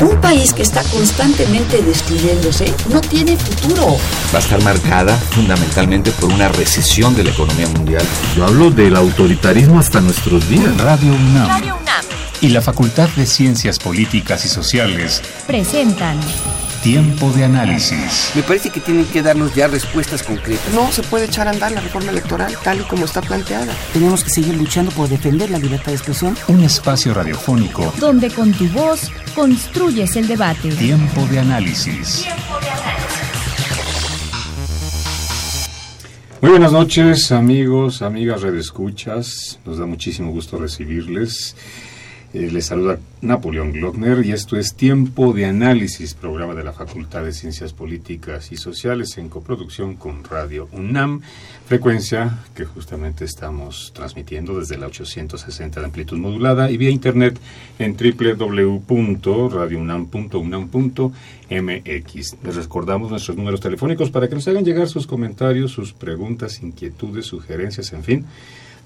Un país que está constantemente destruyéndose no tiene futuro. Va a estar marcada fundamentalmente por una recesión de la economía mundial. Yo hablo del autoritarismo hasta nuestros días. Radio UNAM. Radio UNAM. Y la Facultad de Ciencias Políticas y Sociales presentan Tiempo de análisis. Me parece que tienen que darnos ya respuestas concretas. No se puede echar a andar la reforma electoral tal y como está planteada. Tenemos que seguir luchando por defender la libertad de expresión. Un espacio radiofónico donde con tu voz construyes el debate. Tiempo de análisis. Muy buenas noches, amigos, amigas, redescuchas. Nos da muchísimo gusto recibirles. Eh, les saluda Napoleón Glockner y esto es Tiempo de Análisis, programa de la Facultad de Ciencias Políticas y Sociales en coproducción con Radio UNAM, frecuencia que justamente estamos transmitiendo desde la 860 de amplitud modulada y vía internet en www.radiounam.unam.mx. Les recordamos nuestros números telefónicos para que nos hagan llegar sus comentarios, sus preguntas, inquietudes, sugerencias, en fin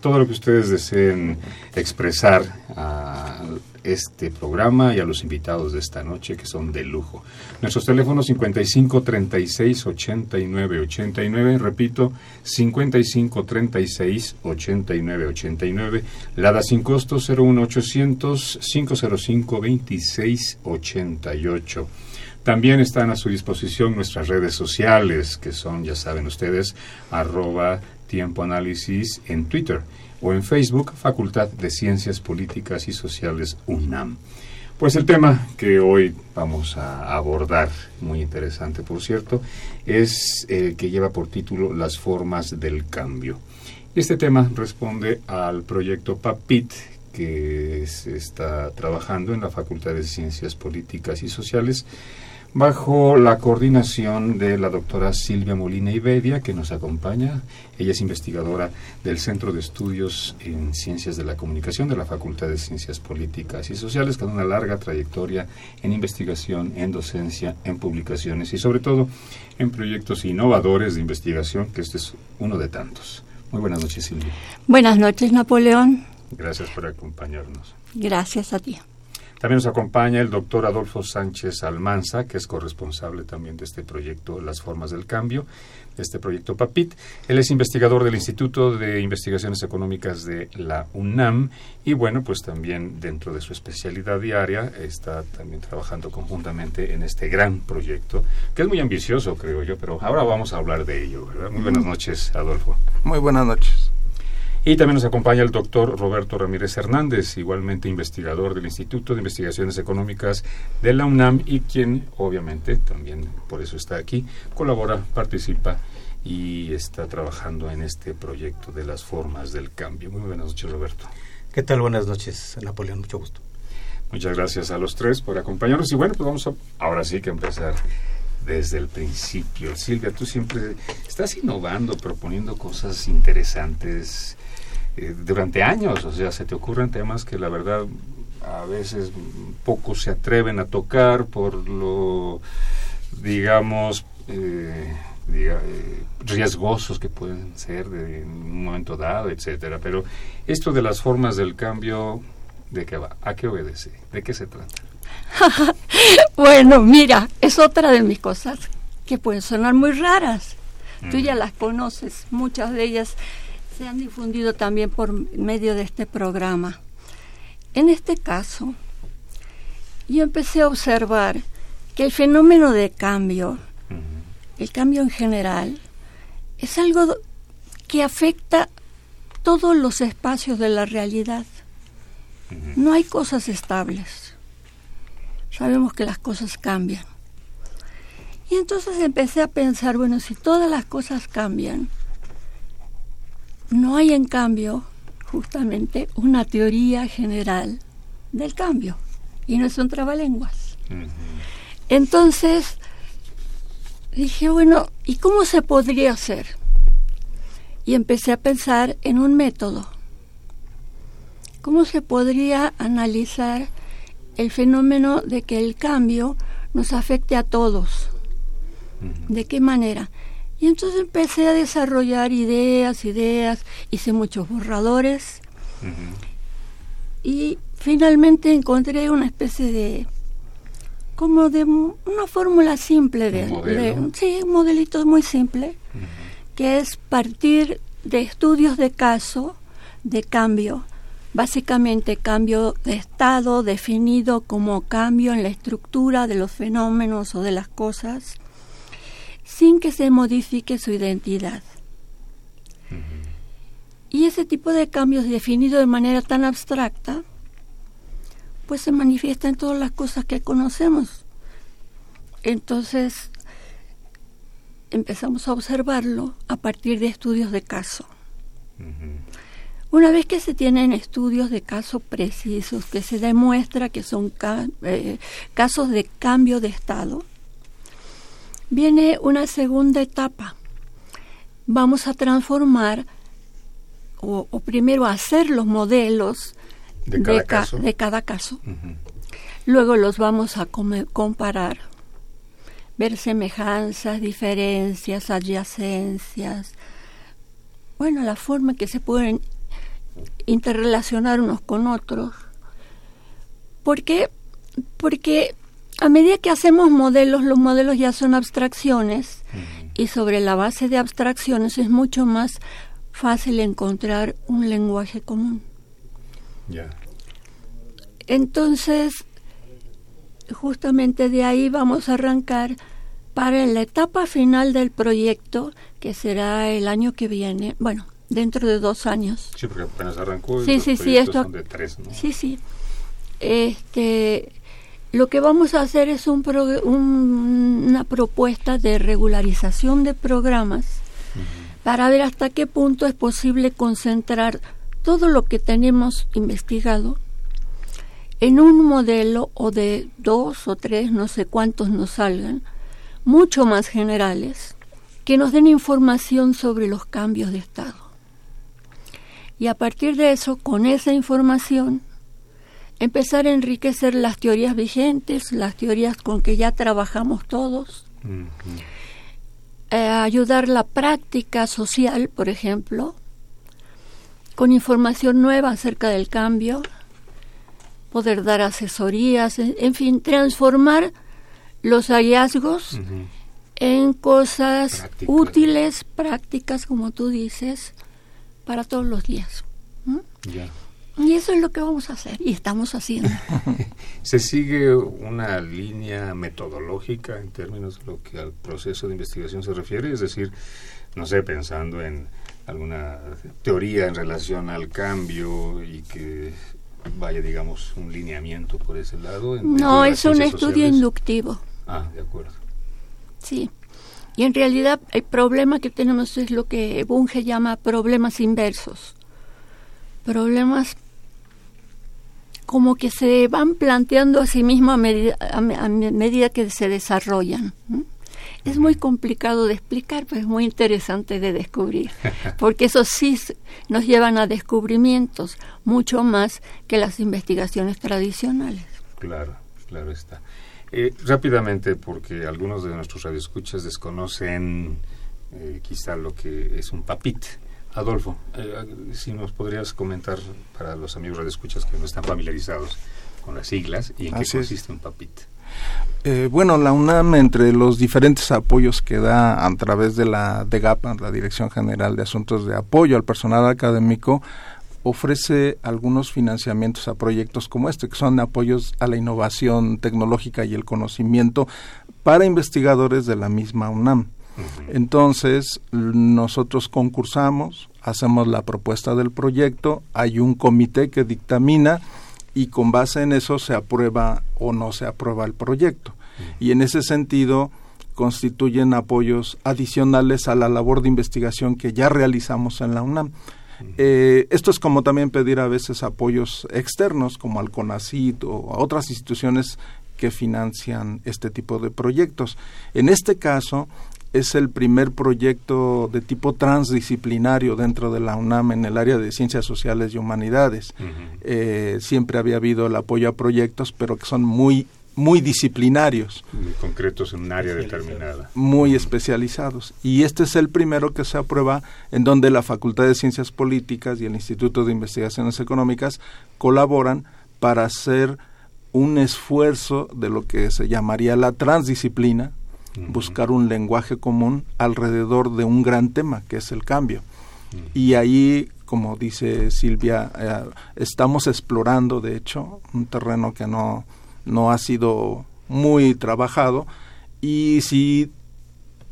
todo lo que ustedes deseen expresar a este programa y a los invitados de esta noche que son de lujo. Nuestros teléfonos 55 36 89 89, repito, 55 36 89 89, Lada sin costo 01 800 505 26 88. También están a su disposición nuestras redes sociales, que son, ya saben ustedes, arroba Tiempo Análisis en Twitter o en Facebook, Facultad de Ciencias Políticas y Sociales UNAM. Pues el tema que hoy vamos a abordar, muy interesante por cierto, es el que lleva por título Las formas del cambio. Este tema responde al proyecto PAPIT que se está trabajando en la Facultad de Ciencias Políticas y Sociales bajo la coordinación de la doctora Silvia Molina Ibedia, que nos acompaña. Ella es investigadora del Centro de Estudios en Ciencias de la Comunicación de la Facultad de Ciencias Políticas y Sociales, con una larga trayectoria en investigación, en docencia, en publicaciones y sobre todo en proyectos innovadores de investigación, que este es uno de tantos. Muy buenas noches, Silvia. Buenas noches, Napoleón. Gracias por acompañarnos. Gracias a ti. También nos acompaña el doctor Adolfo Sánchez Almanza, que es corresponsable también de este proyecto Las Formas del Cambio, de este proyecto PAPIT. Él es investigador del Instituto de Investigaciones Económicas de la UNAM y bueno, pues también dentro de su especialidad diaria está también trabajando conjuntamente en este gran proyecto, que es muy ambicioso, creo yo, pero ahora vamos a hablar de ello, ¿verdad? Muy buenas noches, Adolfo. Muy buenas noches. Y también nos acompaña el doctor Roberto Ramírez Hernández, igualmente investigador del Instituto de Investigaciones Económicas de la UNAM y quien obviamente también por eso está aquí, colabora, participa y está trabajando en este proyecto de las formas del cambio. Muy buenas noches, Roberto. ¿Qué tal? Buenas noches, Napoleón. Mucho gusto. Muchas gracias a los tres por acompañarnos y bueno, pues vamos a ahora sí que empezar desde el principio. Silvia, tú siempre estás innovando, proponiendo cosas interesantes eh, durante años, o sea, se te ocurren temas que la verdad a veces pocos se atreven a tocar por lo, digamos, eh, eh, riesgosos que pueden ser de, en un momento dado, etcétera. Pero esto de las formas del cambio, ¿de qué va? ¿A qué obedece? ¿De qué se trata? bueno, mira, es otra de mis cosas que pueden sonar muy raras. Tú ya las conoces, muchas de ellas se han difundido también por medio de este programa. En este caso, yo empecé a observar que el fenómeno de cambio, el cambio en general, es algo que afecta todos los espacios de la realidad. No hay cosas estables. Sabemos que las cosas cambian. Y entonces empecé a pensar, bueno, si todas las cosas cambian, no hay, en cambio, justamente una teoría general del cambio, y no es un trabalenguas. Entonces, dije, bueno, ¿y cómo se podría hacer? Y empecé a pensar en un método. ¿Cómo se podría analizar el fenómeno de que el cambio nos afecte a todos? ¿De qué manera? Y entonces empecé a desarrollar ideas, ideas, hice muchos borradores. Y finalmente encontré una especie de como de una fórmula simple de, de, sí, un modelito muy simple, que es partir de estudios de caso de cambio, básicamente cambio de estado definido como cambio en la estructura de los fenómenos o de las cosas, sin que se modifique su identidad. Y ese tipo de cambios definido de manera tan abstracta, pues se manifiesta en todas las cosas que conocemos. Entonces, empezamos a observarlo a partir de estudios de caso. Una vez que se tienen estudios de caso precisos, que se demuestra que son eh, casos de cambio de estado, viene una segunda etapa. Vamos a transformar o, primero hacer los modelos de cada caso. Luego los vamos a comparar, ver semejanzas, diferencias, adyacencias. Bueno, la forma en que se pueden interrelacionar unos con otros. ¿Por qué? Porque a medida que hacemos modelos, los modelos ya son abstracciones y sobre la base de abstracciones es mucho más fácil encontrar un lenguaje común. Entonces, justamente de ahí vamos a arrancar para la etapa final del proyecto, que será el año que viene, bueno, dentro de dos años. Sí, porque apenas arrancó. Sí, sí, sí, esto. de tres, ¿no? Sí, sí. Este, lo que vamos a hacer es un, una propuesta de regularización de programas para ver hasta qué punto es posible concentrar todo lo que tenemos investigado en un modelo o de dos o tres, no sé cuántos nos salgan, mucho más generales, que nos den información sobre los cambios de estado. Y a partir de eso, con esa información, empezar a enriquecer las teorías vigentes, las teorías con que ya trabajamos todos, eh, ayudar la práctica social, por ejemplo, con información nueva acerca del cambio, poder dar asesorías, en, fin, transformar los hallazgos en cosas útiles, prácticas, como tú dices, para todos los días. Y eso es lo que vamos a hacer y estamos haciendo. ¿Se sigue una línea metodológica en términos de lo que al proceso de investigación se refiere? Es decir, no sé, pensando en alguna teoría en relación al cambio y que vaya, digamos, un lineamiento por ese lado. no, es un estudio inductivo. Ah, de acuerdo. Sí. Y en realidad el problema que tenemos es lo que Bunge llama problemas inversos. Problemas como que se van planteando a sí mismos a, medida, que se desarrollan. Es muy complicado de explicar, pero es muy interesante de descubrir, porque eso sí nos llevan a descubrimientos mucho más que las investigaciones tradicionales. Claro, claro está. Eh, rápidamente, porque algunos de nuestros radioescuchas desconocen eh, quizá lo que es un papit. Adolfo, eh, si nos podrías comentar para los amigos radioescuchas que no están familiarizados con las siglas y en qué consiste un papit. bueno, la UNAM, entre los diferentes apoyos que da a través de la DEGAPA, la Dirección General de Asuntos de Apoyo al Personal Académico, ofrece algunos financiamientos a proyectos como este, que son apoyos a la innovación tecnológica y el conocimiento para investigadores de la misma UNAM. Entonces, nosotros concursamos, hacemos la propuesta del proyecto, hay un comité que dictamina y con base en eso se aprueba o no se aprueba el proyecto. Y en ese sentido, constituyen apoyos adicionales a la labor de investigación que ya realizamos en la UNAM. Eh, esto es como también pedir a veces apoyos externos, como al CONACIT o a otras instituciones que financian este tipo de proyectos. En este caso, es el primer proyecto de tipo transdisciplinario dentro de la UNAM en el área de ciencias sociales y humanidades. Eh, siempre había habido el apoyo a proyectos, pero que son muy muy disciplinarios. Muy concretos en un área determinada. Muy especializados. Y este es el primero que se aprueba en donde la Facultad de Ciencias Políticas y el Instituto de Investigaciones Económicas colaboran para hacer un esfuerzo de lo que se llamaría la transdisciplina, buscar un lenguaje común alrededor de un gran tema, que es el cambio. Y ahí, como dice Silvia, eh, estamos explorando, de hecho, un terreno que no, no ha sido muy trabajado. Y si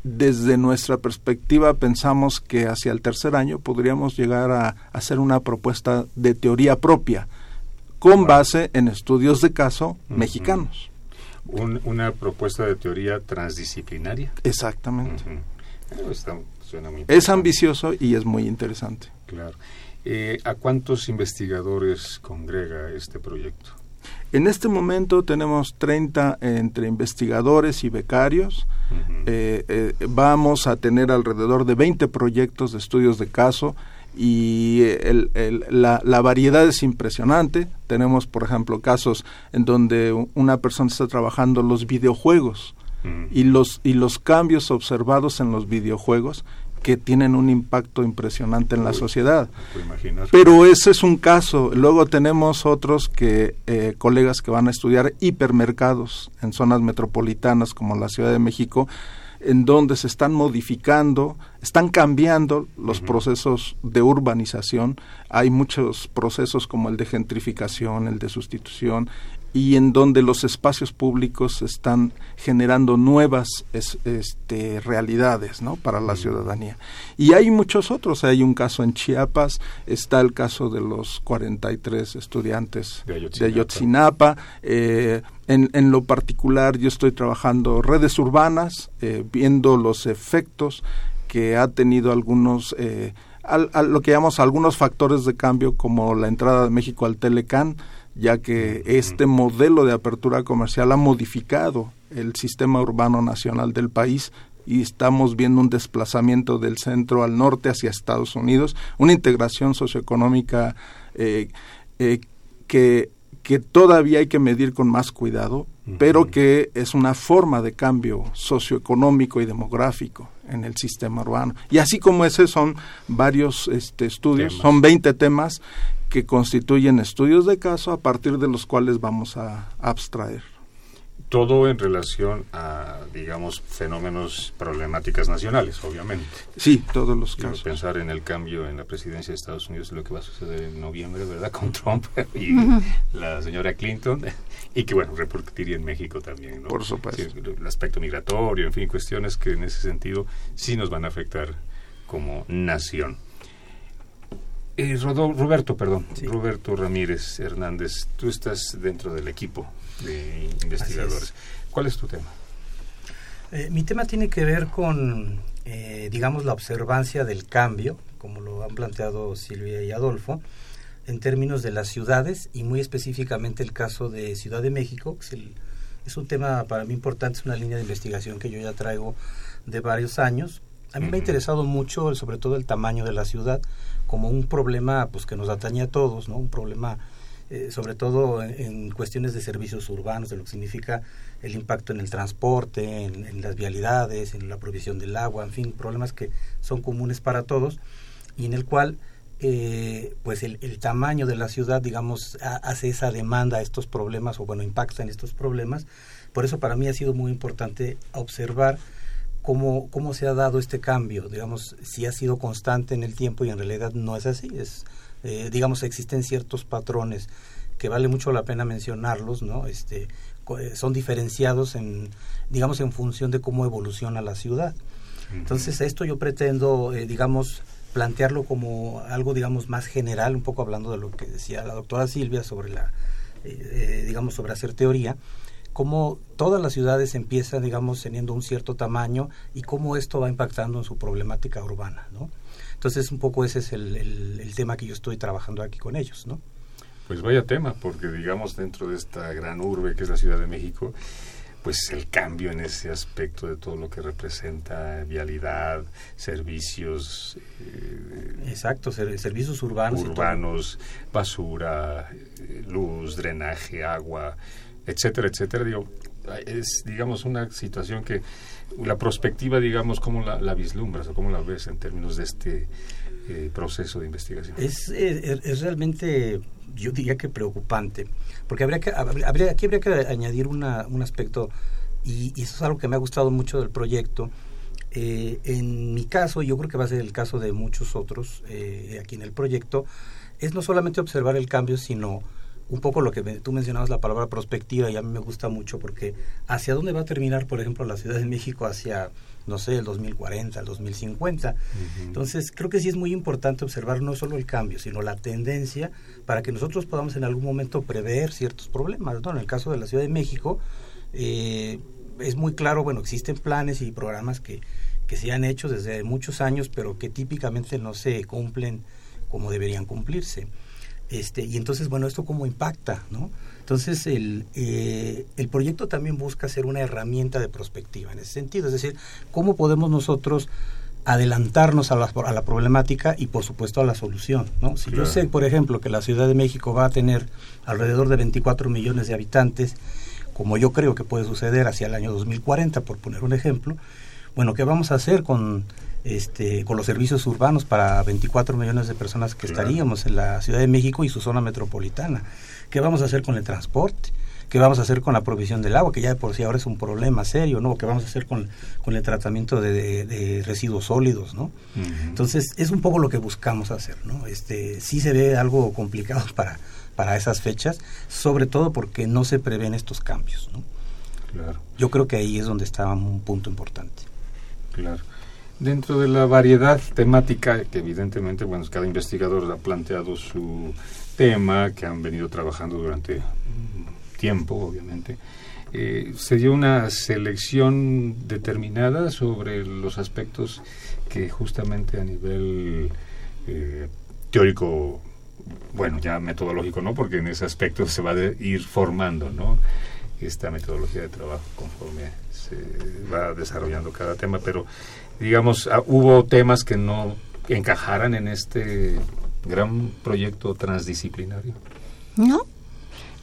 desde nuestra perspectiva pensamos que hacia el tercer año podríamos llegar a hacer una propuesta de teoría propia con base en estudios de caso mexicanos. Una propuesta de teoría transdisciplinaria. Exactamente. es ambicioso y es muy interesante. Claro. Eh, ¿A cuántos investigadores congrega este proyecto? En este momento tenemos 30 entre investigadores y becarios. Eh, eh, vamos a tener alrededor de 20 proyectos de estudios de caso y la, variedad es impresionante. Tenemos, por ejemplo, casos en donde una persona está trabajando los videojuegos y, los, y los cambios observados en los videojuegos que tienen un impacto impresionante en la sociedad. Pero ese es un caso. Luego tenemos otros que eh, colegas que van a estudiar hipermercados en zonas metropolitanas como la Ciudad de México en donde se están modificando, están cambiando los procesos de urbanización. Hay muchos procesos como el de gentrificación, el de sustitución, y en donde los espacios públicos están generando nuevas este, realidades ¿no? para la ciudadanía. Y hay muchos otros, hay un caso en Chiapas, está el caso de los 43 estudiantes de Ayotzinapa, eh, en, en, lo particular yo estoy trabajando redes urbanas, eh, viendo los efectos que ha tenido algunos... Eh, lo que llamamos algunos factores de cambio como la entrada de México al Telecán, ya que este modelo de apertura comercial ha modificado el sistema urbano nacional del país y estamos viendo un desplazamiento del centro al norte hacia Estados Unidos, una integración socioeconómica eh, eh, que, que todavía hay que medir con más cuidado, pero que es una forma de cambio socioeconómico y demográfico en el sistema urbano. Y así como ese son varios este, estudios, son 20 temas que constituyen estudios de caso a partir de los cuales vamos a abstraer. Todo en relación a, digamos, fenómenos, problemáticas nacionales, obviamente. Sí, todos los casos. Pensar en el cambio en la presidencia de Estados Unidos, lo que va a suceder en noviembre, ¿verdad? Con Trump y la señora Clinton, y que, bueno, repercutiría en México también, ¿no? Por supuesto. el aspecto migratorio, en fin, cuestiones que en ese sentido sí nos van a afectar como nación. Eh, Roberto, perdón, Roberto Ramírez Hernández, tú estás dentro del equipo de investigadores. ¿Cuál es tu tema? Eh, mi tema tiene que ver con, eh, digamos, la observancia del cambio, como lo han planteado Silvia y Adolfo, en términos de las ciudades y muy específicamente el caso de Ciudad de México, que es, es un tema para mí importante, es una línea de investigación que yo ya traigo de varios años. A mí me ha interesado mucho, sobre todo el tamaño de la ciudad, como un problema pues que nos atañe a todos, ¿no? Un problema eh, sobre todo en, cuestiones de servicios urbanos, de lo que significa el impacto en el transporte, en, las vialidades, en la provisión del agua, en fin, problemas que son comunes para todos y en el cual eh, pues el, tamaño de la ciudad, digamos, hace esa demanda a estos problemas o bueno, impacta en estos problemas. Por eso para mí ha sido muy importante observar cómo, cómo se ha dado este cambio, digamos, si ha sido constante en el tiempo y en realidad no es así, es, eh, digamos, existen ciertos patrones que vale mucho la pena mencionarlos, ¿no? Este, eh, son diferenciados en, digamos, en función de cómo evoluciona la ciudad. Entonces, esto yo pretendo, eh, digamos, plantearlo como algo, digamos, más general, un poco hablando de lo que decía la doctora Silvia sobre la, digamos, sobre hacer teoría, cómo todas las ciudades empiezan, digamos, teniendo un cierto tamaño y cómo esto va impactando en su problemática urbana, ¿no? Entonces, un poco ese es el, el, tema que yo estoy trabajando aquí con ellos, ¿no? Pues vaya tema, porque digamos dentro de esta gran urbe que es la Ciudad de México, pues el cambio en ese aspecto de todo lo que representa vialidad, servicios. Eh, Exacto, servicios urbanos. Urbanos, basura, eh, luz, drenaje, agua, etcétera, etcétera. Digo, es, digamos, una situación que la perspectiva, digamos, ¿cómo la, la vislumbras o cómo la ves en términos de este eh, proceso de investigación? Es, es, realmente yo diría que preocupante, porque habría que, habría, aquí habría que añadir una, un aspecto, y, y, eso es algo que me ha gustado mucho del proyecto. Eh, en mi caso, yo creo que va a ser el caso de muchos otros eh, aquí en el proyecto, es no solamente observar el cambio, sino un poco lo que tú mencionabas, la palabra prospectiva, y a mí me gusta mucho porque hacia dónde va a terminar, por ejemplo, la Ciudad de México hacia, no sé, el 2040, el 2050. Entonces, creo que sí es muy importante observar no solo el cambio, sino la tendencia para que nosotros podamos en algún momento prever ciertos problemas. ¿no? En el caso de la Ciudad de México, eh, es muy claro, bueno, existen planes y programas que, que se han hecho desde muchos años, pero que típicamente no se cumplen como deberían cumplirse. Este, y entonces, bueno, ¿esto cómo impacta? ¿no? Entonces, el, eh, el proyecto también busca ser una herramienta de prospectiva en ese sentido, es decir, ¿cómo podemos nosotros adelantarnos a la, a la problemática y, por supuesto, a la solución? ¿no? Si yo sé, por ejemplo, que la Ciudad de México va a tener alrededor de 24 millones de habitantes, como yo creo que puede suceder hacia el año 2040, por poner un ejemplo, bueno, ¿qué vamos a hacer con este, con los servicios urbanos para 24 millones de personas que estaríamos en la Ciudad de México y su zona metropolitana. ¿Qué vamos a hacer con el transporte? ¿Qué vamos a hacer con la provisión del agua, que ya de por sí ahora es un problema serio, ¿no? ¿Qué vamos a hacer con, con el tratamiento de, residuos sólidos, ¿no? Entonces, es un poco lo que buscamos hacer, ¿no? Este, sí se ve algo complicado para, para esas fechas, sobre todo porque no se prevén estos cambios, ¿no? Claro. Yo creo que ahí es donde está un punto importante. Claro. Dentro de la variedad temática, que evidentemente, bueno, cada investigador ha planteado su tema, que han venido trabajando durante tiempo, obviamente, eh, se dio una selección determinada sobre los aspectos que justamente a nivel eh, teórico, bueno, ya metodológico, ¿no? Porque en ese aspecto se va a ir formando, ¿no? Esta metodología de trabajo conforme se va desarrollando cada tema, pero digamos, ah, hubo temas que no encajaran en este gran proyecto transdisciplinario. No,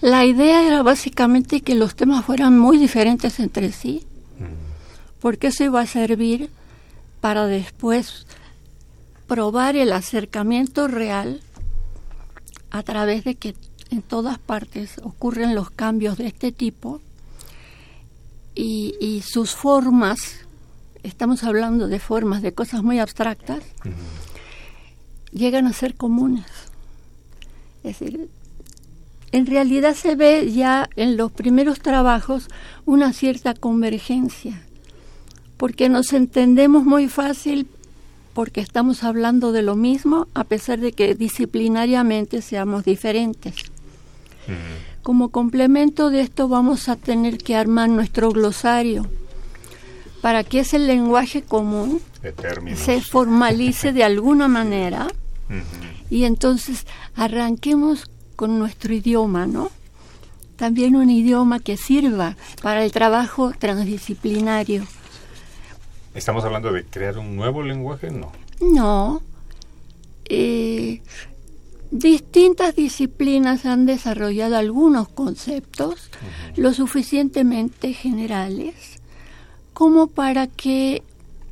la idea era básicamente que los temas fueran muy diferentes entre sí, porque eso iba a servir para después probar el acercamiento real a través de que en todas partes ocurren los cambios de este tipo y, y sus formas estamos hablando de formas, de cosas muy abstractas, llegan a ser comunes. Es decir, en realidad se ve ya en los primeros trabajos una cierta convergencia, porque nos entendemos muy fácil porque estamos hablando de lo mismo, a pesar de que disciplinariamente seamos diferentes. Como complemento de esto vamos a tener que armar nuestro glosario para que ese lenguaje común se formalice de alguna manera y entonces arranquemos con nuestro idioma, ¿no? También un idioma que sirva para el trabajo transdisciplinario. ¿Estamos hablando de crear un nuevo lenguaje? No. No. Eh, distintas disciplinas han desarrollado algunos conceptos lo suficientemente generales como para que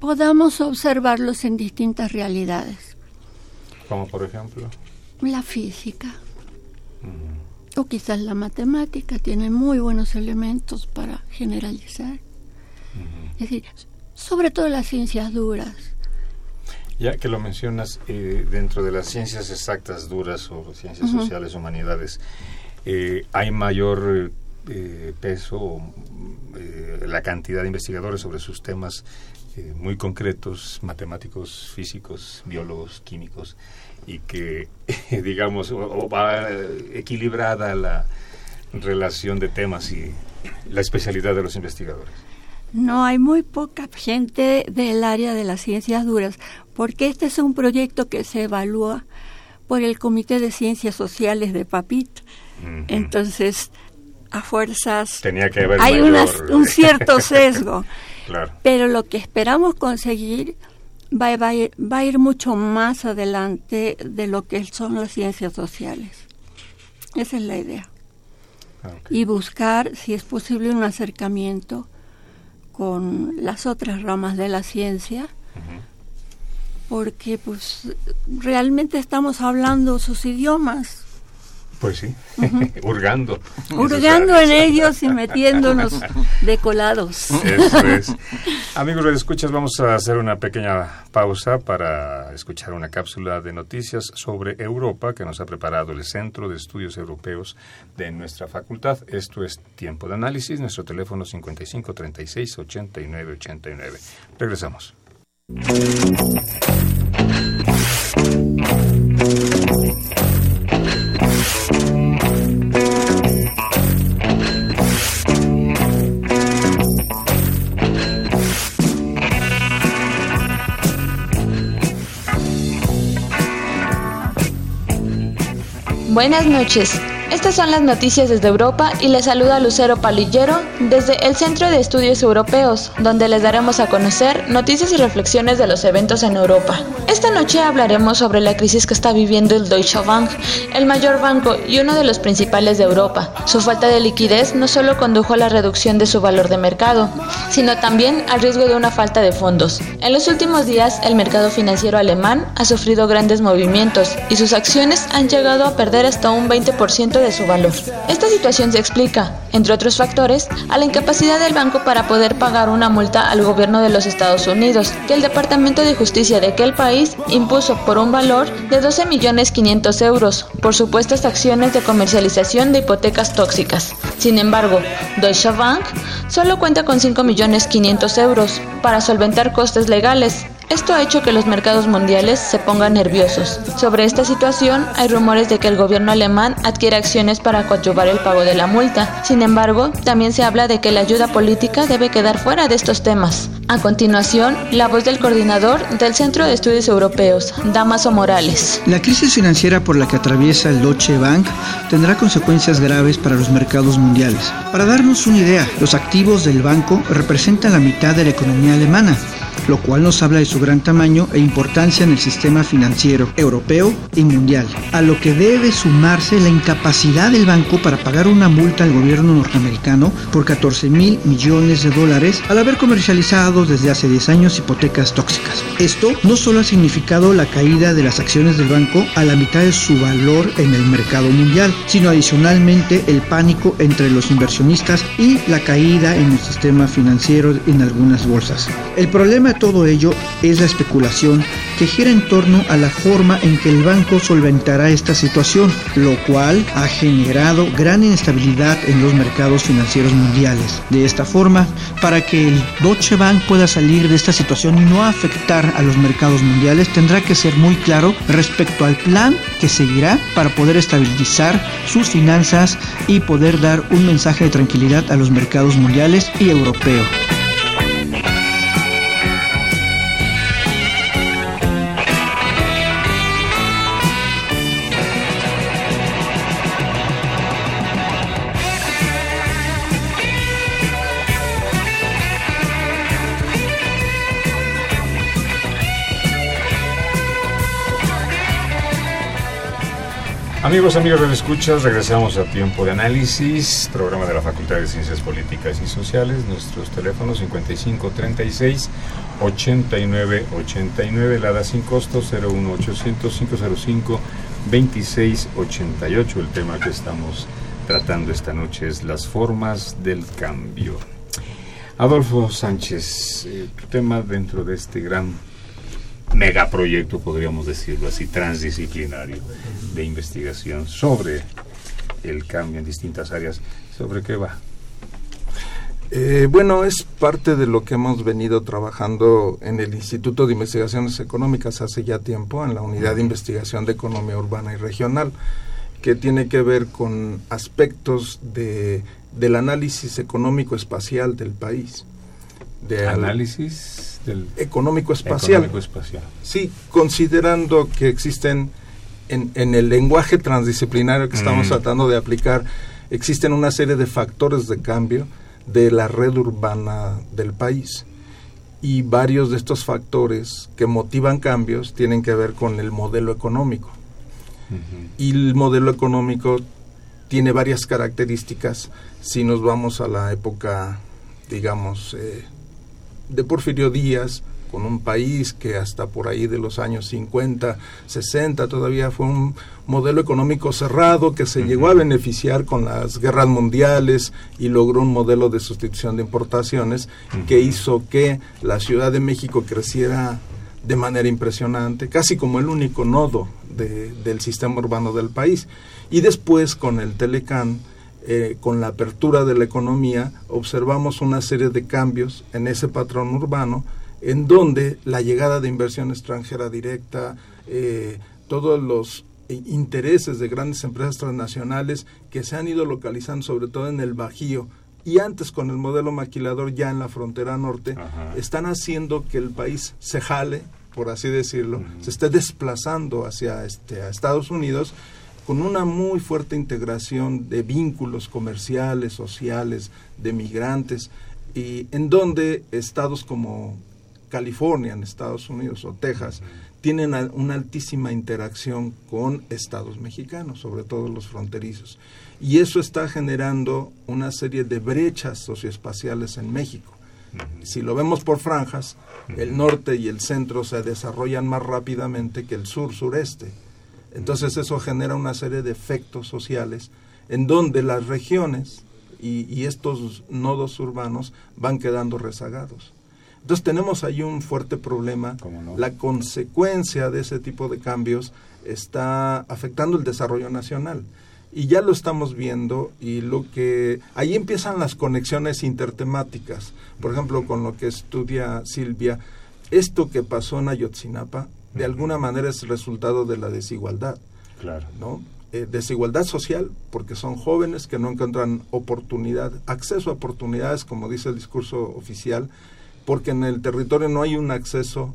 podamos observarlos en distintas realidades. Como por ejemplo. La física. O quizás la matemática tiene muy buenos elementos para generalizar. Es decir, sobre todo las ciencias duras. Ya que lo mencionas, eh, dentro de las ciencias exactas duras o ciencias sociales, humanidades, eh, hay mayor eh, peso, eh, la cantidad de investigadores sobre sus temas eh, muy concretos, matemáticos, físicos, biólogos, químicos, y que, digamos, va equilibrada la relación de temas y la especialidad de los investigadores. No, hay muy poca gente del área de las ciencias duras, porque este es un proyecto que se evalúa por el Comité de Ciencias Sociales de PAPIT. Entonces, a fuerzas Tenía que haber hay un cierto sesgo. Pero lo que esperamos conseguir va, va, a ir, mucho más adelante de lo que son las ciencias sociales. Esa es la idea. Y buscar, si es posible, un acercamiento con las otras ramas de la ciencia, porque pues realmente estamos hablando sus idiomas Pues sí, hurgando. Hurgando en ellos y metiéndonos de colados. Eso es. Amigos, escuchas, vamos a hacer una pequeña pausa para escuchar una cápsula de noticias sobre Europa que nos ha preparado el Centro de Estudios Europeos de nuestra facultad. Esto es Tiempo de Análisis, nuestro teléfono 55 36 89 89. Regresamos. Buenas noches. Estas son las noticias desde Europa y les saluda Lucero Palillero desde el Centro de Estudios Europeos, donde les daremos a conocer noticias y reflexiones de los eventos en Europa. Esta noche hablaremos sobre la crisis que está viviendo el Deutsche Bank, el mayor banco y uno de los principales de Europa. Su falta de liquidez no solo condujo a la reducción de su valor de mercado, sino también al riesgo de una falta de fondos. En los últimos días, el mercado financiero alemán ha sufrido grandes movimientos y sus acciones han llegado a perder hasta un 20% de su valor. Esta situación se explica, entre otros factores, a la incapacidad del banco para poder pagar una multa al gobierno de los Estados Unidos, que el Departamento de Justicia de aquel país impuso por un valor de 12 millones 500 euros por supuestas acciones de comercialización de hipotecas tóxicas. Sin embargo, Deutsche Bank solo cuenta con 5 millones 500 euros para solventar costes legales esto ha hecho que los mercados mundiales se pongan nerviosos. Sobre esta situación, hay rumores de que el gobierno alemán adquiere acciones para coadyuvar el pago de la multa. Sin embargo, también se habla de que la ayuda política debe quedar fuera de estos temas. A continuación, la voz del coordinador del Centro de Estudios Europeos, Damaso Morales. La crisis financiera por la que atraviesa el Deutsche Bank tendrá consecuencias graves para los mercados mundiales. Para darnos una idea, los activos del banco representan la mitad de la economía alemana lo cual nos habla de su gran tamaño e importancia en el sistema financiero europeo y mundial, a lo que debe sumarse la incapacidad del banco para pagar una multa al gobierno norteamericano por 14 mil millones de dólares al haber comercializado desde hace 10 años hipotecas tóxicas. Esto no solo ha significado la caída de las acciones del banco a la mitad de su valor en el mercado mundial, sino adicionalmente el pánico entre los inversionistas y la caída en el sistema financiero en algunas bolsas. El problema de todo ello es la especulación que gira en torno a la forma en que el banco solventará esta situación, lo cual ha generado gran inestabilidad en los mercados financieros mundiales. De esta forma, para que el Deutsche Bank pueda salir de esta situación y no afectar a los mercados mundiales, tendrá que ser muy claro respecto al plan que seguirá para poder estabilizar sus finanzas y poder dar un mensaje de tranquilidad a los mercados mundiales y europeos. Amigos, amigos de escuchas, regresamos a Tiempo de Análisis, programa de la Facultad de Ciencias Políticas y Sociales. Nuestros teléfonos 55 36 89 89, la da sin costo 01 800 505 26 88. El tema que estamos tratando esta noche es las formas del cambio. Adolfo Sánchez, eh, tu tema dentro de este gran megaproyecto, podríamos decirlo así, transdisciplinario de investigación sobre el cambio en distintas áreas. ¿Sobre qué va? Eh, bueno, es parte de lo que hemos venido trabajando en el Instituto de Investigaciones Económicas hace ya tiempo, en la Unidad de Investigación de Economía Urbana y Regional, que tiene que ver con aspectos de, del análisis económico espacial del país. De análisis económico espacial. espacial. Sí, considerando que existen en, en el lenguaje transdisciplinario que estamos tratando de aplicar, existen una serie de factores de cambio de la red urbana del país. Y varios de estos factores que motivan cambios tienen que ver con el modelo económico. Y el modelo económico tiene varias características si nos vamos a la época, digamos, eh, de Porfirio Díaz, con un país que hasta por ahí de los años 50, 60 todavía fue un modelo económico cerrado que se llegó a beneficiar con las guerras mundiales y logró un modelo de sustitución de importaciones que hizo que la Ciudad de México creciera de manera impresionante, casi como el único nodo del sistema urbano del país. Y después con el Telecán, eh, con la apertura de la economía, observamos una serie de cambios en ese patrón urbano, en donde la llegada de inversión extranjera directa, eh, todos los intereses de grandes empresas transnacionales que se han ido localizando sobre todo en el Bajío y antes con el modelo maquilador ya en la frontera norte, están haciendo que el país se jale, por así decirlo, se esté desplazando hacia este, a Estados Unidos con una muy fuerte integración de vínculos comerciales, sociales, de migrantes, y en donde estados como California en Estados Unidos o Texas tienen una altísima interacción con estados mexicanos, sobre todo los fronterizos. Y eso está generando una serie de brechas socioespaciales en México. Si lo vemos por franjas, el norte y el centro se desarrollan más rápidamente que el sur-sureste entonces eso genera una serie de efectos sociales en donde las regiones y, estos nodos urbanos van quedando rezagados. Entonces tenemos ahí un fuerte problema. La consecuencia de ese tipo de cambios está afectando el desarrollo nacional. Y ya lo estamos viendo y lo que ahí empiezan las conexiones intertemáticas. Por ejemplo, con lo que estudia Silvia, esto que pasó en Ayotzinapa de alguna manera es el resultado de la desigualdad. Claro. ¿no? Eh, desigualdad social, porque son jóvenes que no encuentran oportunidad, acceso a oportunidades, como dice el discurso oficial, porque en el territorio no hay un acceso,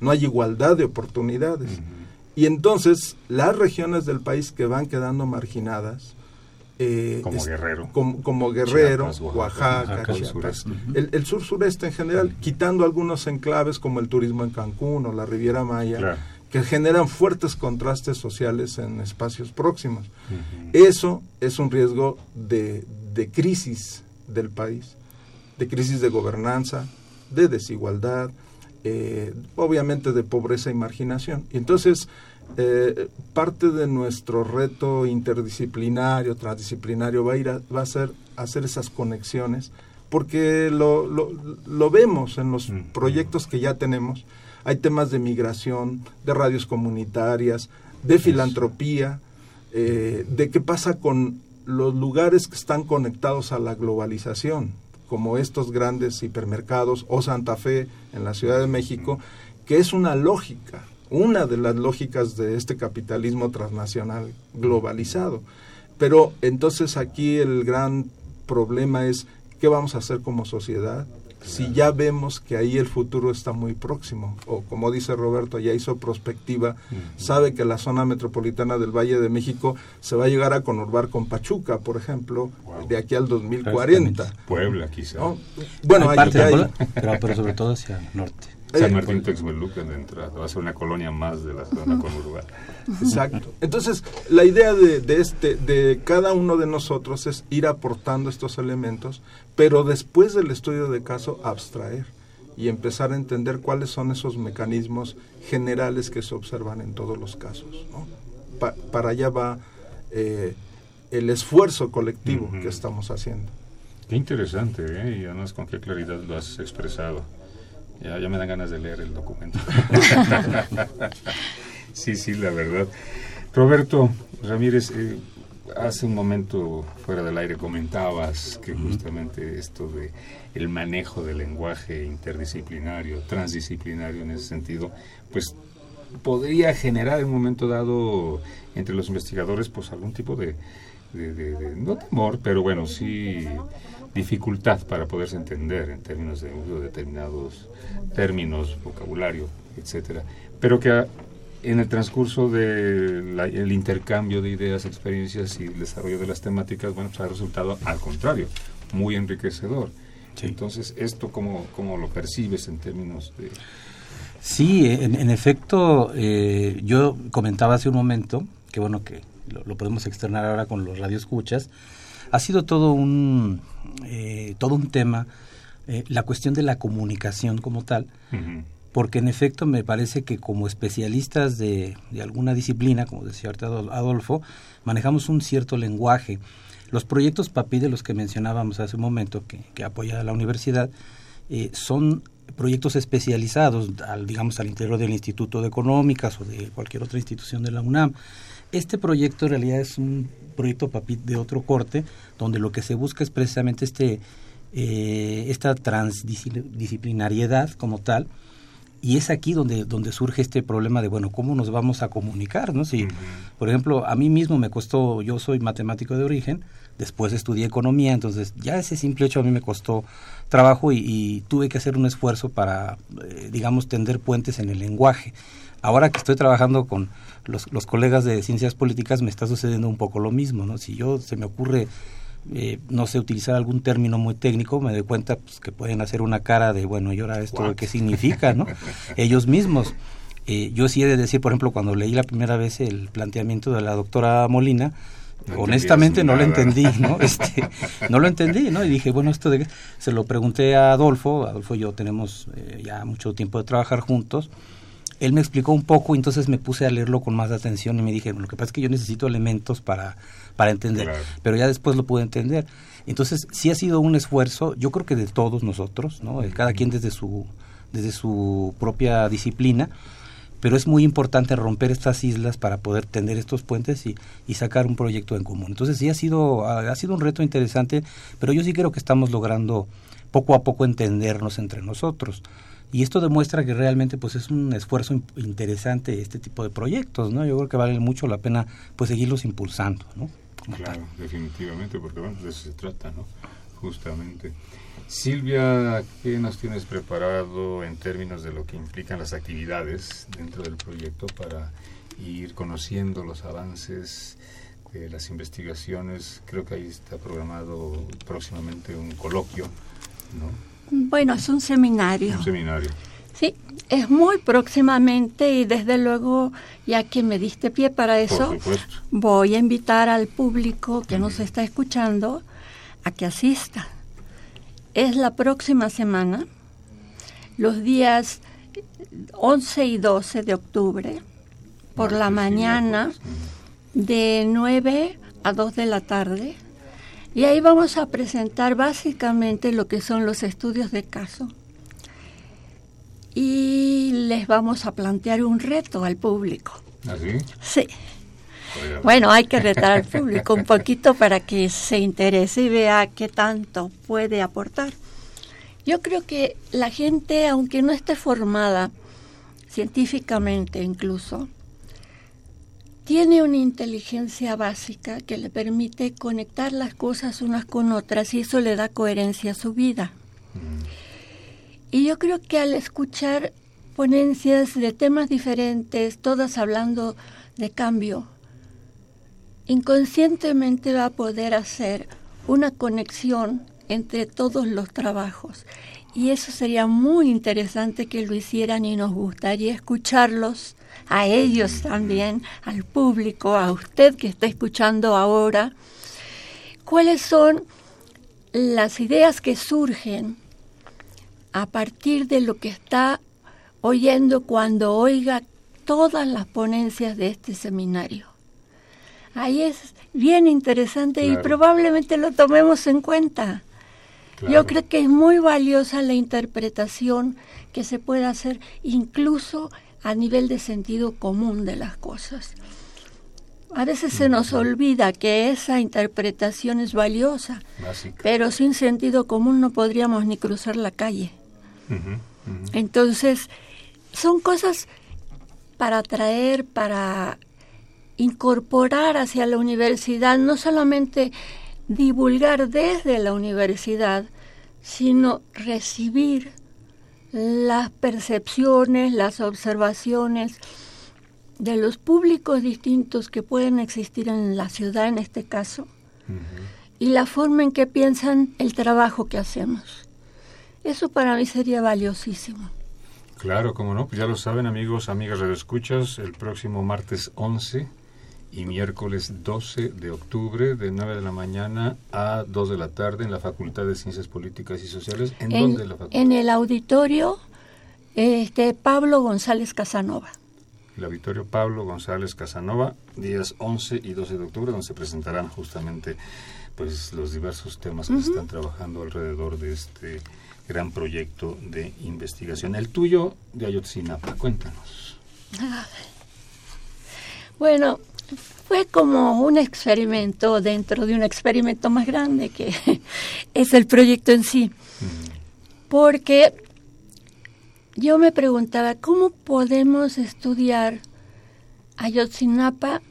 no hay igualdad de oportunidades. Y entonces las regiones del país que van quedando marginadas, eh, como Guerrero. Como, Guerrero, Oaxaca, el, sur sureste en general, quitando algunos enclaves como el turismo en Cancún o la Riviera Maya, que generan fuertes contrastes sociales en espacios próximos. Eso es un riesgo de, de crisis del país, de crisis de gobernanza, de desigualdad, eh, obviamente de pobreza y marginación. Y entonces, eh, parte de nuestro reto interdisciplinario, transdisciplinario, va a, ir a, va a ser hacer esas conexiones, porque lo, lo, vemos en los proyectos que ya tenemos. Hay temas de migración, de radios comunitarias, de filantropía, eh, de qué pasa con los lugares que están conectados a la globalización, como estos grandes hipermercados o Santa Fe en la Ciudad de México, que es una lógica una de las lógicas de este capitalismo transnacional globalizado. Pero entonces aquí el gran problema es qué vamos a hacer como sociedad si ya vemos que ahí el futuro está muy próximo, o como dice Roberto, ya hizo prospectiva, sabe que la zona metropolitana del Valle de México se va a llegar a conurbar con Pachuca, por ejemplo, de aquí al 2040. Puebla, quizá. Bueno, hay pero, pero sobre todo hacia el norte. San Martín Texmelucan de entrada, va a ser una colonia más de la zona conurbada. Exacto. Entonces, la idea de, de, este, de cada uno de nosotros es ir aportando estos elementos, pero después del estudio de caso, abstraer y empezar a entender cuáles son esos mecanismos generales que se observan en todos los casos. ¿no? para allá va eh, el esfuerzo colectivo que estamos haciendo. Qué interesante, ¿eh? y además con qué claridad lo has expresado. Ya, me dan ganas de leer el documento. sí, sí, la verdad. Roberto Ramírez, eh, hace un momento fuera del aire comentabas que justamente esto de el manejo del lenguaje interdisciplinario, transdisciplinario en ese sentido, pues podría generar en un momento dado entre los investigadores pues algún tipo de, de no temor, pero bueno, sí dificultad para poderse entender en términos de uso de determinados términos, vocabulario, etcétera, pero que en el transcurso del intercambio de ideas, experiencias y el desarrollo de las temáticas, bueno, pues ha resultado al contrario, muy enriquecedor. Entonces, ¿esto cómo, cómo, lo percibes en términos de...? Sí, en, efecto, eh, yo comentaba hace un momento, que bueno, que lo, lo podemos externar ahora con los radioescuchas, ha sido todo un, eh, todo un tema, eh, la cuestión de la comunicación como tal, porque en efecto me parece que como especialistas de, alguna disciplina, como decía Adolfo, manejamos un cierto lenguaje. Los proyectos PAPI de los que mencionábamos hace un momento, que, apoya la universidad, eh, son proyectos especializados, al, digamos, al interior del Instituto de Económicas o de cualquier otra institución de la UNAM. Este proyecto en realidad es un proyecto PAPIT de otro corte, donde lo que se busca es precisamente este, eh, esta transdisciplinariedad como tal, y es aquí donde, donde surge este problema de, bueno, ¿cómo nos vamos a comunicar? ¿no? Si, por ejemplo, a mí mismo me costó, yo soy matemático de origen, después estudié economía, entonces ya ese simple hecho a mí me costó trabajo y, tuve que hacer un esfuerzo para, eh, digamos, tender puentes en el lenguaje. Ahora que estoy trabajando con los, los colegas de ciencias políticas me está sucediendo un poco lo mismo, ¿no? Si yo se me ocurre eh, no sé, utilizar algún término muy técnico, me doy cuenta pues, que pueden hacer una cara de, bueno, ¿y ahora esto qué significa? ¿no? Ellos mismos. Eh, yo sí he de decir, por ejemplo, cuando leí la primera vez el planteamiento de la doctora Molina, honestamente no lo entendí, ¿no? Este, no lo entendí, ¿no? Y dije, bueno, esto de se lo pregunté a Adolfo, Adolfo y yo tenemos eh, ya mucho tiempo de trabajar juntos. Él me explicó un poco, y entonces me puse a leerlo con más atención y me dije, lo que pasa es que yo necesito elementos para para entender, pero ya después lo pude entender. Entonces, sí ha sido un esfuerzo, yo creo que de todos nosotros, ¿no? Cada quien desde su desde su propia disciplina, pero es muy importante romper estas islas para poder tender estos puentes y, y, sacar un proyecto en común. Entonces sí ha sido, ha sido un reto interesante, pero yo sí creo que estamos logrando poco a poco entendernos entre nosotros. Y esto demuestra que realmente pues es un esfuerzo interesante este tipo de proyectos, ¿no? Yo creo que vale mucho la pena pues seguirlos impulsando, ¿no? claro, definitivamente, porque bueno, de eso se trata, ¿no? Justamente. Silvia, ¿qué nos tienes preparado en términos de lo que implican las actividades dentro del proyecto para ir conociendo los avances de las investigaciones? Creo que ahí está programado próximamente un coloquio, ¿no? Bueno, es un seminario. Un seminario. Sí, es muy próximamente y desde luego, ya que me diste pie para eso, voy a invitar al público que nos está escuchando a que asista. Es la próxima semana, los días 11 y 12 de octubre, por la mañana, de 9 a 2 de la tarde. Y ahí vamos a presentar básicamente lo que son los estudios de caso y les vamos a plantear un reto al público. ¿Así? ¿Ah, sí. Bueno, hay que retar al público un poquito para que se interese y vea qué tanto puede aportar. Yo creo que la gente, aunque no esté formada científicamente incluso, tiene una inteligencia básica que le permite conectar las cosas unas con otras y eso le da coherencia a su vida. Mm. Y yo creo que al escuchar ponencias de temas diferentes, todas hablando de cambio, inconscientemente va a poder hacer una conexión entre todos los trabajos. Y eso sería muy interesante que lo hicieran y nos gustaría escucharlos, a ellos también, al público, a usted que está escuchando ahora, cuáles son las ideas que surgen a partir de lo que está oyendo cuando oiga todas las ponencias de este seminario. Ahí es bien interesante y probablemente lo tomemos en cuenta. Yo creo que es muy valiosa la interpretación que se puede hacer incluso a nivel de sentido común de las cosas. A veces se nos olvida que esa interpretación es valiosa, pero sin sentido común no podríamos ni cruzar la calle. Entonces, son cosas para atraer, para incorporar hacia la universidad, no solamente divulgar desde la universidad, sino recibir las percepciones, las observaciones de los públicos distintos que pueden existir en la ciudad en este caso, y la forma en que piensan el trabajo que hacemos. Eso para mí sería valiosísimo. Claro, como no, pues ya lo saben amigos, amigas escuchas, el próximo martes 11 y miércoles 12 de octubre de 9 de la mañana a 2 de la tarde en la Facultad de Ciencias Políticas y Sociales. ¿En, dónde la facultad? En el auditorio Este, Pablo González Casanova. El auditorio Pablo González Casanova, días 11 y 12 de octubre, donde se presentarán justamente pues los diversos temas que se están trabajando alrededor de este gran proyecto de investigación. El tuyo de Ayotzinapa, cuéntanos. Bueno, fue como un experimento dentro de un experimento más grande que es el proyecto en sí. Porque yo me preguntaba, ¿cómo podemos estudiar Ayotzinapa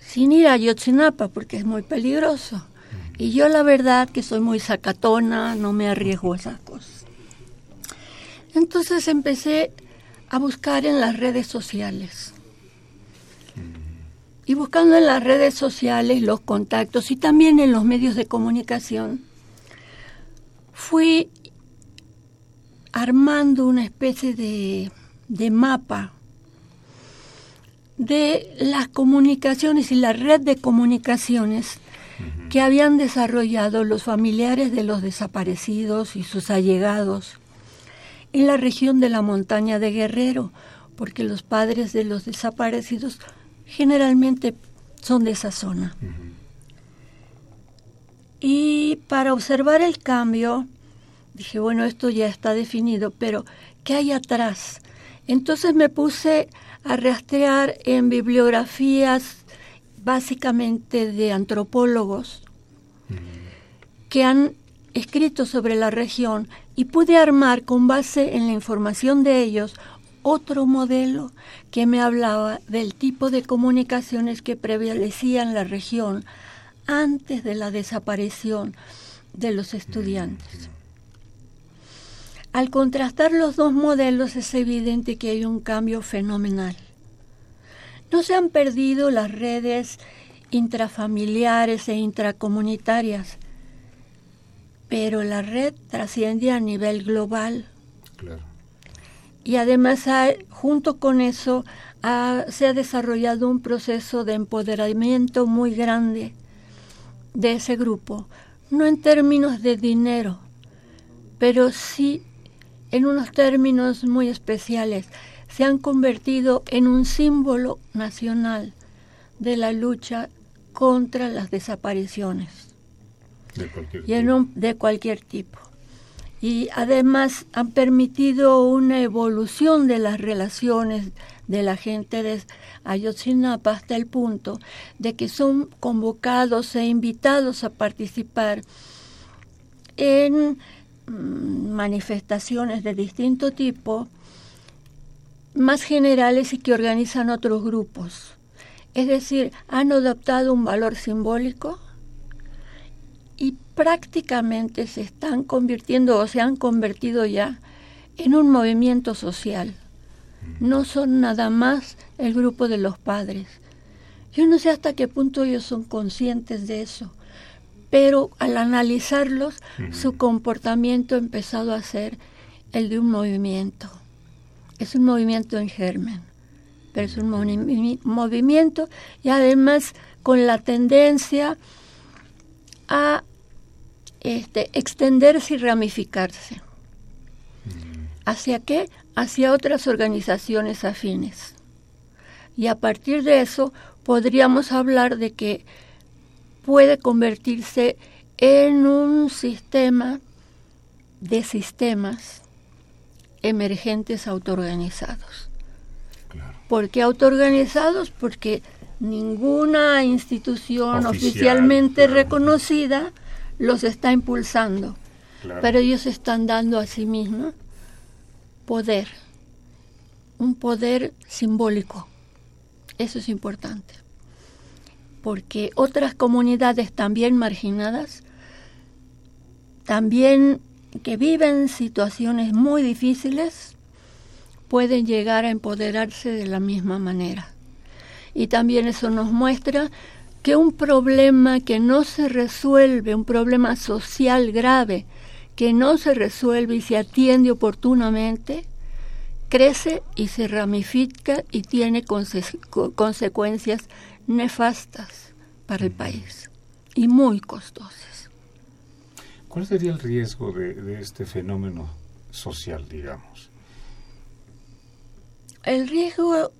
sin ir a Ayotzinapa? Porque es muy peligroso. Y yo la verdad que soy muy sacatona, no me arriesgo a esas cosas. Entonces empecé a buscar en las redes sociales. Y buscando en las redes sociales los contactos y también en los medios de comunicación, fui armando una especie de, de mapa de las comunicaciones y la red de comunicaciones que habían desarrollado los familiares de los desaparecidos y sus allegados en la región de la montaña de Guerrero, porque los padres de los desaparecidos generalmente son de esa zona. Y para observar el cambio, dije, bueno, esto ya está definido, pero ¿qué hay atrás? Entonces me puse a rastrear en bibliografías básicamente de antropólogos que han escrito sobre la región y pude armar con base en la información de ellos otro modelo que me hablaba del tipo de comunicaciones que prevalecían en la región antes de la desaparición de los estudiantes. Al contrastar los dos modelos es evidente que hay un cambio fenomenal. No se han perdido las redes intrafamiliares e intracomunitarias, pero la red trasciende a nivel global. Y además, junto con eso, se ha desarrollado un proceso de empoderamiento muy grande de ese grupo, no en términos de dinero, pero sí en unos términos muy especiales se han convertido en un símbolo nacional de la lucha contra las desapariciones. De cualquier, y en de cualquier tipo. Y además han permitido una evolución de las relaciones de la gente de Ayotzinapa hasta el punto de que son convocados e invitados a participar en mm, manifestaciones de distinto tipo más generales y que organizan otros grupos. Es decir, han adoptado un valor simbólico prácticamente se están convirtiendo o se han convertido ya en un movimiento social. No son nada más el grupo de los padres. Yo no sé hasta qué punto ellos son conscientes de eso, pero al analizarlos, su comportamiento ha empezado a ser el de un movimiento es un movimiento en germen, pero es un movimiento y además con la tendencia a este, extenderse y ramificarse. ¿Hacia qué? Hacia otras organizaciones afines. Y a partir de eso podríamos hablar de que puede convertirse en un sistema de sistemas emergentes autoorganizados. ¿Por qué autoorganizados? Porque ninguna institución oficialmente reconocida los está impulsando, pero ellos están dando a sí mismos poder, un poder simbólico. Eso es importante, porque otras comunidades también marginadas, también que viven situaciones muy difíciles pueden llegar a empoderarse de la misma manera. Y también eso nos muestra que un problema que no se resuelve, un problema social grave, que no se resuelve y se atiende oportunamente, crece y se ramifica y tiene consecuencias nefastas para el país y muy costosas. ¿Cuál sería el riesgo de, este fenómeno social, digamos? el riesgo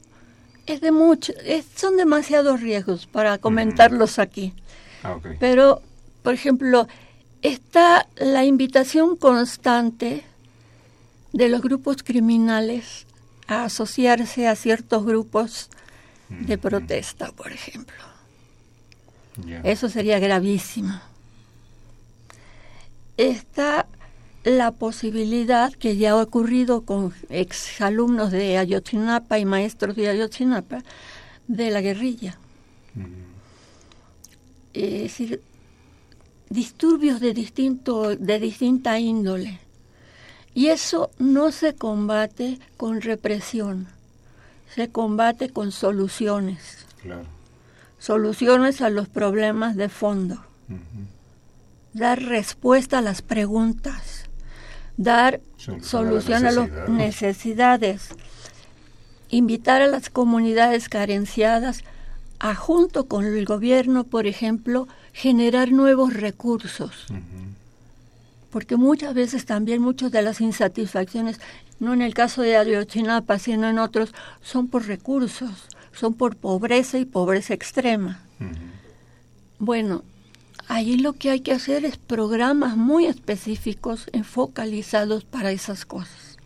es de mucho, es- son demasiados riesgos para comentarlos aquí. Ah. Pero, por ejemplo, está la invitación constante de los grupos criminales a asociarse a ciertos grupos de protesta, por ejemplo. Eso sería gravísimo. Está la posibilidad que ya ha ocurrido con exalumnos de Ayotzinapa y maestros de Ayotzinapa de la guerrilla. Es decir, disturbios de distinto de distinta índole. Y eso no se combate con represión, se combate con soluciones, Claro. soluciones a los problemas de fondo, dar respuesta a las preguntas, dar Solución a las solución a las necesidades. necesidades, invitar a las comunidades carenciadas a junto con el gobierno, por ejemplo, generar nuevos recursos. Porque muchas veces también muchas de las insatisfacciones, no en el caso de Ayotzinapa, sino en otros, son por recursos, son por pobreza y pobreza extrema. Bueno, ahí lo que hay que hacer es programas muy específicos, focalizados para esas cosas.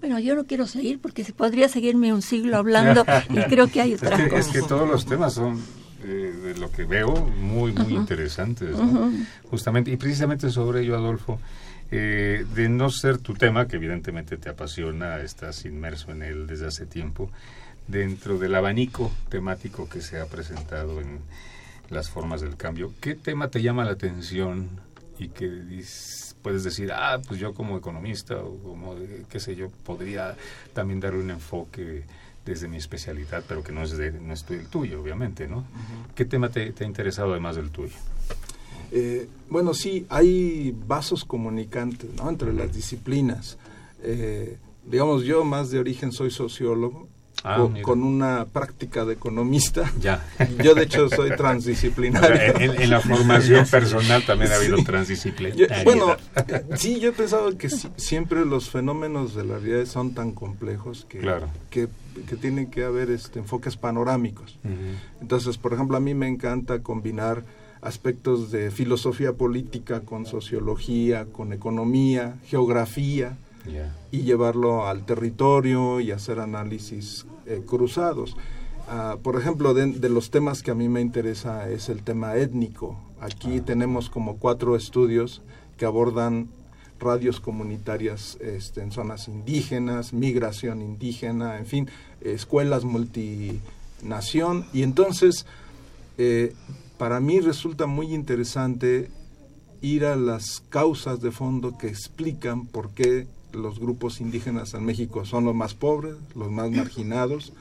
Bueno, yo no quiero seguir porque se podría seguirme un siglo hablando y creo que hay Es otras que, es cosas. que todos los temas son, eh, de lo que veo, muy, muy interesantes. Justamente, y precisamente sobre ello, Adolfo, eh, de no ser tu tema, que evidentemente te apasiona, estás inmerso en él desde hace tiempo, dentro del abanico temático que se ha presentado en las formas del cambio, ¿qué tema te llama la atención y que puedes decir, ah, pues yo como economista o como, qué sé yo, podría también darle un enfoque desde mi especialidad, pero que no es, de, no es el tuyo, obviamente, ¿no? ¿Qué tema te, te ha interesado además del tuyo? Eh, bueno, sí, hay vasos comunicantes ¿no? entre las disciplinas. Eh, digamos, yo más de origen soy sociólogo, Ah, co- mira. con una práctica de economista. Ya. Yo, de hecho, soy transdisciplinario. O sea, en- en la formación personal también ha habido Yo- bueno, eh, sí, yo he pensado que sí- siempre los fenómenos de la realidad son tan complejos que, Claro. que, que tienen que haber este, enfoques panorámicos. Ujú. Entonces, por ejemplo, a mí me encanta combinar aspectos de filosofía política con sociología, con economía, geografía, Ya. y llevarlo al territorio y hacer análisis eh, cruzados. Ah, por ejemplo, de, de los temas que a mí me interesa es el tema étnico. Aquí tenemos como cuatro estudios que abordan radios comunitarias este, en zonas indígenas, migración indígena, en fin, escuelas multinación. Y entonces, eh, para mí resulta muy interesante ir a las causas de fondo que explican por qué los grupos indígenas en México son los más pobres, los más marginados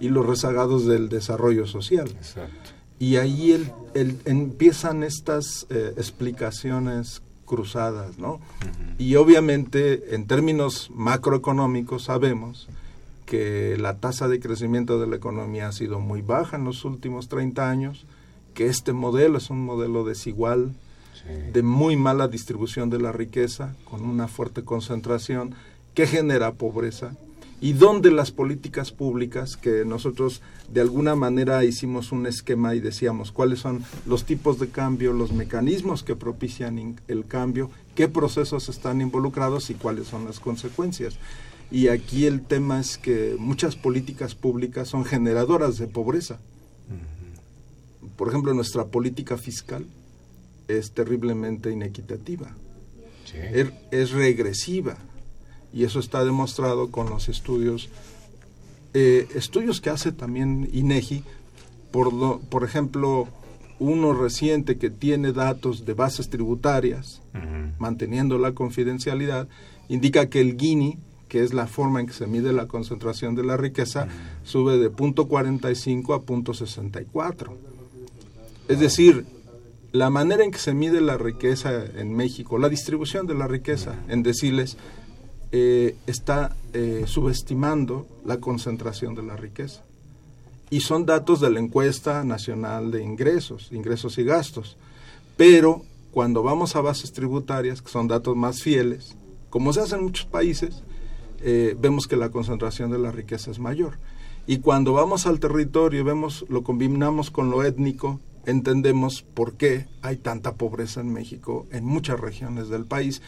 y los rezagados del desarrollo social. Exacto. Y ahí el, el- empiezan estas eh, explicaciones cruzadas, ¿no? Y obviamente en términos macroeconómicos sabemos que la tasa de crecimiento de la economía ha sido muy baja en los últimos 30 años, que este modelo es un modelo desigual, de muy mala distribución de la riqueza, con una fuerte concentración que genera pobreza, y donde las políticas públicas, que nosotros de alguna manera hicimos un esquema y decíamos cuáles son los tipos de cambio, los mecanismos que propician el cambio, qué procesos están involucrados y cuáles son las consecuencias. Y aquí el tema es que muchas políticas públicas son generadoras de pobreza. Por ejemplo, nuestra política fiscal es terriblemente inequitativa, es, es regresiva. Y eso está demostrado con los estudios, eh, estudios que hace también INEGI, por, lo- por ejemplo, uno reciente que tiene datos de bases tributarias, manteniendo la confidencialidad, indica que el Gini, que es la forma en que se mide la concentración de la riqueza, sube de punto 45 a punto 64. Es decir, la manera en que se mide la riqueza en México, la distribución de la riqueza en deciles, eh, está eh, subestimando la concentración de la riqueza. Y son datos de la encuesta nacional de ingresos, ingresos y gastos. Pero cuando vamos a bases tributarias, que son datos más fieles, como se hace en muchos países, eh, vemos que la concentración de la riqueza es mayor. Y cuando vamos al territorio y vemos, lo combinamos con lo étnico, entendemos por qué hay tanta pobreza en México, en muchas regiones del país,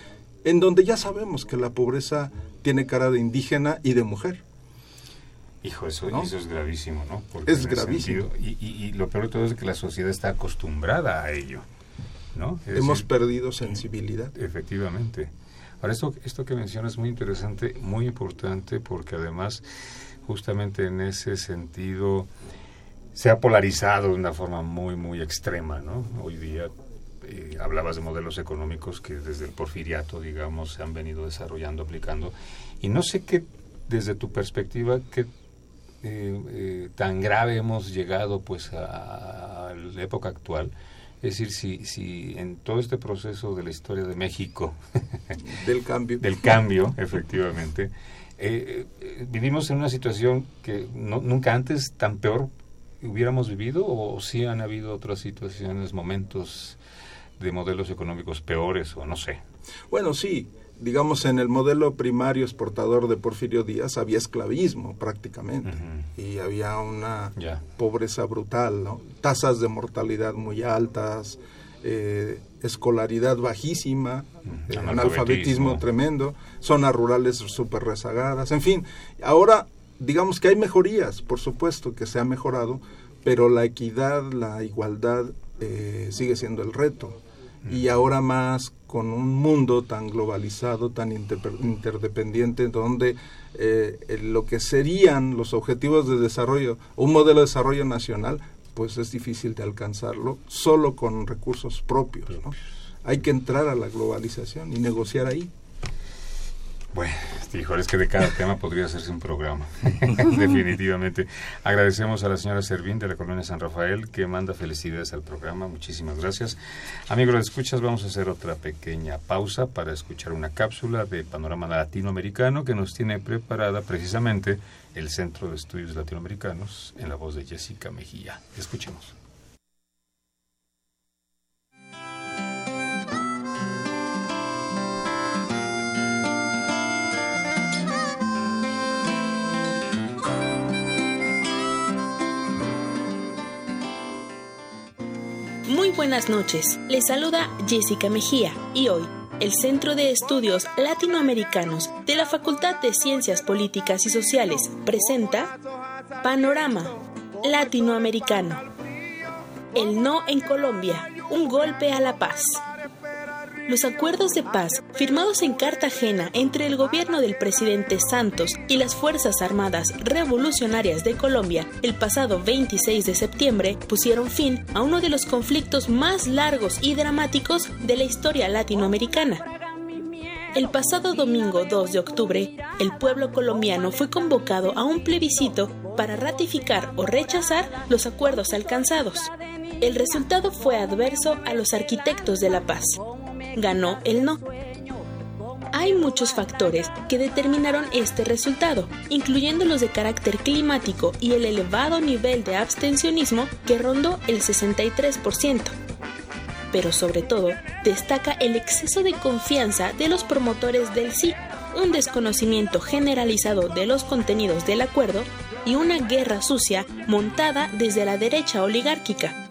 en donde ya sabemos que la pobreza tiene cara de indígena y de mujer. Hijo, eso, eso es gravísimo, ¿no? es gravísimo. y, lo peor de todo es que la sociedad está acostumbrada a ello, ¿no? Hemos perdido sensibilidad. Efectivamente. Ahora, esto, esto que mencionas es muy interesante, muy importante, porque además, justamente en ese sentido, se ha polarizado de una forma muy, muy extrema, ¿no? Hoy día eh, hablabas de modelos económicos que desde el porfiriato, digamos, se han venido desarrollando, aplicando. Y no sé qué, desde tu perspectiva, qué eh, eh, tan grave hemos llegado pues a, la época actual. Es decir, si, si en todo este proceso de la historia de México, del cambio, del cambio, efectivamente, eh, vivimos en una situación que nunca antes tan peor hubiéramos vivido o si han habido otras situaciones, momentos de modelos económicos peores o no sé. Bueno, sí, digamos, en el modelo primario exportador de Porfirio Díaz había esclavismo prácticamente y había una pobreza brutal, ¿no? tasas de mortalidad muy altas, eh, escolaridad bajísima, eh, analfabetismo tremendo, zonas rurales súper rezagadas, en fin, ahora digamos que hay mejorías, por supuesto que se ha mejorado, pero la equidad, la igualdad eh, sigue siendo el reto y ahora más con un mundo tan globalizado, tan interdependiente, donde eh, lo que serían los objetivos de desarrollo, un modelo de desarrollo nacional, pues es difícil de alcanzarlo solo con recursos propios. ¿no? Hay que entrar a la globalización y negociar ahí. Bueno, hijo, es que de cada tema podría hacerse un programa, definitivamente. Agradecemos a la señora Servín de la Colonia San Rafael que manda felicidades al programa. Muchísimas gracias. Amigos escuchas, vamos a hacer otra pequeña pausa para escuchar una cápsula de panorama latinoamericano que nos tiene preparada precisamente el Centro de Estudios Latinoamericanos en la voz de Jessica Mejía. Escuchemos. Muy buenas noches, les saluda Jessica Mejía y hoy el Centro de Estudios Latinoamericanos de la Facultad de Ciencias Políticas y Sociales presenta Panorama Latinoamericano. El no en Colombia, un golpe a la paz. Los acuerdos de paz firmados en Cartagena entre el gobierno del presidente Santos y las Fuerzas Armadas Revolucionarias de Colombia el pasado 26 de septiembre pusieron fin a uno de los conflictos más largos y dramáticos de la historia latinoamericana. El pasado domingo 2 de octubre, el pueblo colombiano fue convocado a un plebiscito para ratificar o rechazar los acuerdos alcanzados. El resultado fue adverso a los arquitectos de la paz, ganó el no. Hay muchos factores que determinaron este resultado, incluyendo los de carácter climático y el elevado nivel de abstencionismo que rondó el 63%. Pero sobre todo, destaca el exceso de confianza de los promotores del sí, un desconocimiento generalizado de los contenidos del acuerdo y una guerra sucia montada desde la derecha oligárquica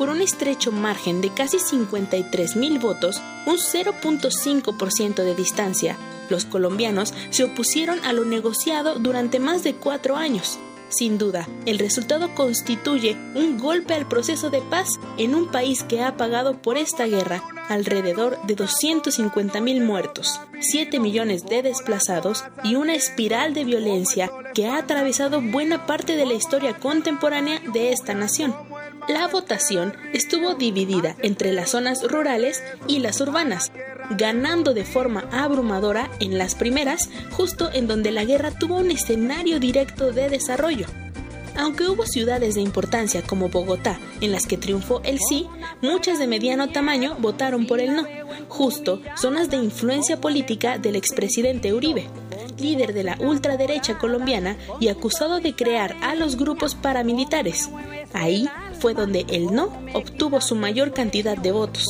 por un estrecho margen de casi 53 mil votos, un 0.5% de distancia. Los colombianos se opusieron a lo negociado durante más de cuatro años. Sin duda, el resultado constituye un golpe al proceso de paz en un país que ha pagado por esta guerra alrededor de 250 mil muertos, 7 millones de desplazados y una espiral de violencia que ha atravesado buena parte de la historia contemporánea de esta nación. La votación estuvo dividida entre las zonas rurales y las urbanas, ganando de forma abrumadora en las primeras, justo en donde la guerra tuvo un escenario directo de desarrollo. Aunque hubo ciudades de importancia como Bogotá en las que triunfó el sí, muchas de mediano tamaño votaron por el no, justo zonas de influencia política del expresidente Uribe, líder de la ultraderecha colombiana y acusado de crear a los grupos paramilitares. Ahí fue donde el no obtuvo su mayor cantidad de votos.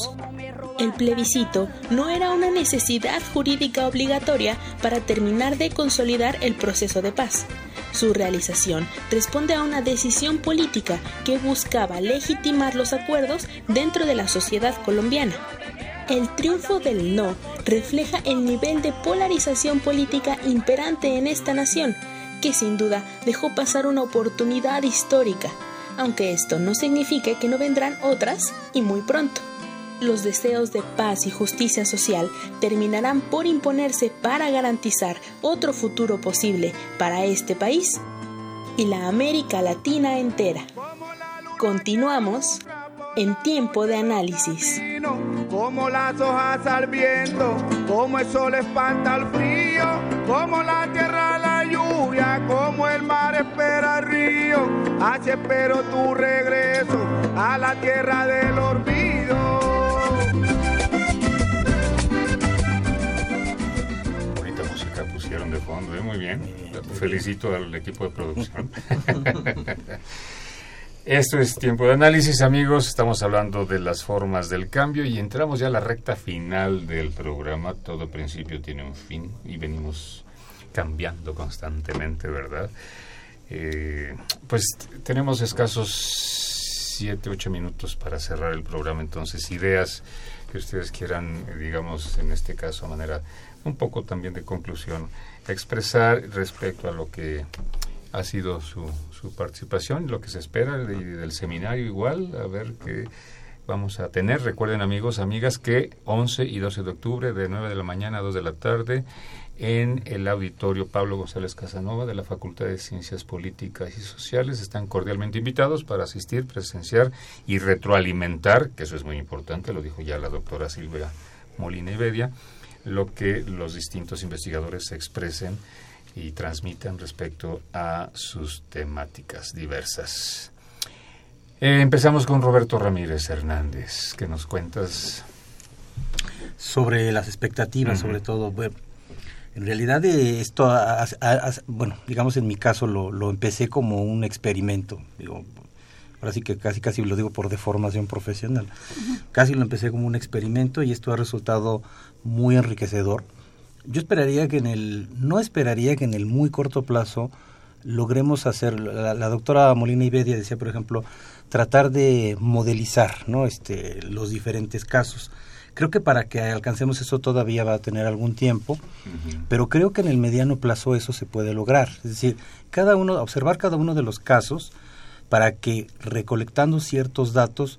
El plebiscito no era una necesidad jurídica obligatoria para terminar de consolidar el proceso de paz. Su realización responde a una decisión política que buscaba legitimar los acuerdos dentro de la sociedad colombiana. El triunfo del no refleja el nivel de polarización política imperante en esta nación, que sin duda dejó pasar una oportunidad histórica, aunque esto no signifique que no vendrán otras y muy pronto los deseos de paz y justicia social terminarán por imponerse para garantizar otro futuro posible para este país y la América Latina entera. Continuamos en tiempo de análisis. Como las hojas al viento, como el sol espanta el frío, como la tierra lluvia, como el mar espera el río, así espero tu regreso a la tierra del olvido. pusieron de fondo, ¿eh? muy bien. Felicito al equipo de producción. Esto es tiempo de análisis, amigos. Estamos hablando de las formas del cambio y entramos ya a la recta final del programa. Todo principio tiene un fin y venimos cambiando constantemente, ¿verdad? Eh, pues tenemos escasos siete, ocho minutos para cerrar el programa, entonces ideas que ustedes quieran, digamos, en este caso, a manera un poco también de conclusión, expresar respecto a lo que ha sido su, su participación, lo que se espera del seminario igual, a ver qué vamos a tener. Recuerden amigos, amigas, que 11 y 12 de octubre de 9 de la mañana a 2 de la tarde en el auditorio Pablo González Casanova de la Facultad de Ciencias Políticas y Sociales. Están cordialmente invitados para asistir, presenciar y retroalimentar, que eso es muy importante, lo dijo ya la doctora Silvia Molina Ibedia, lo que los distintos investigadores expresen y transmiten respecto a sus temáticas diversas. Eh, empezamos con Roberto Ramírez Hernández, que nos cuentas sobre las expectativas, sobre todo. En realidad eh, esto, bueno, digamos en mi caso lo, lo empecé como un experimento. Digo, ahora sí que casi casi lo digo por deformación profesional. Casi lo empecé como un experimento y esto ha resultado muy enriquecedor. Yo esperaría que en el, no esperaría que en el muy corto plazo logremos hacer, la, doctora Molina Ibedia decía, por ejemplo, tratar de modelizar ¿no? este, los diferentes casos. Creo que para que alcancemos eso todavía va a tener algún tiempo, pero creo que en el mediano plazo eso se puede lograr. Es decir, cada uno, observar cada uno de los casos, para que recolectando ciertos datos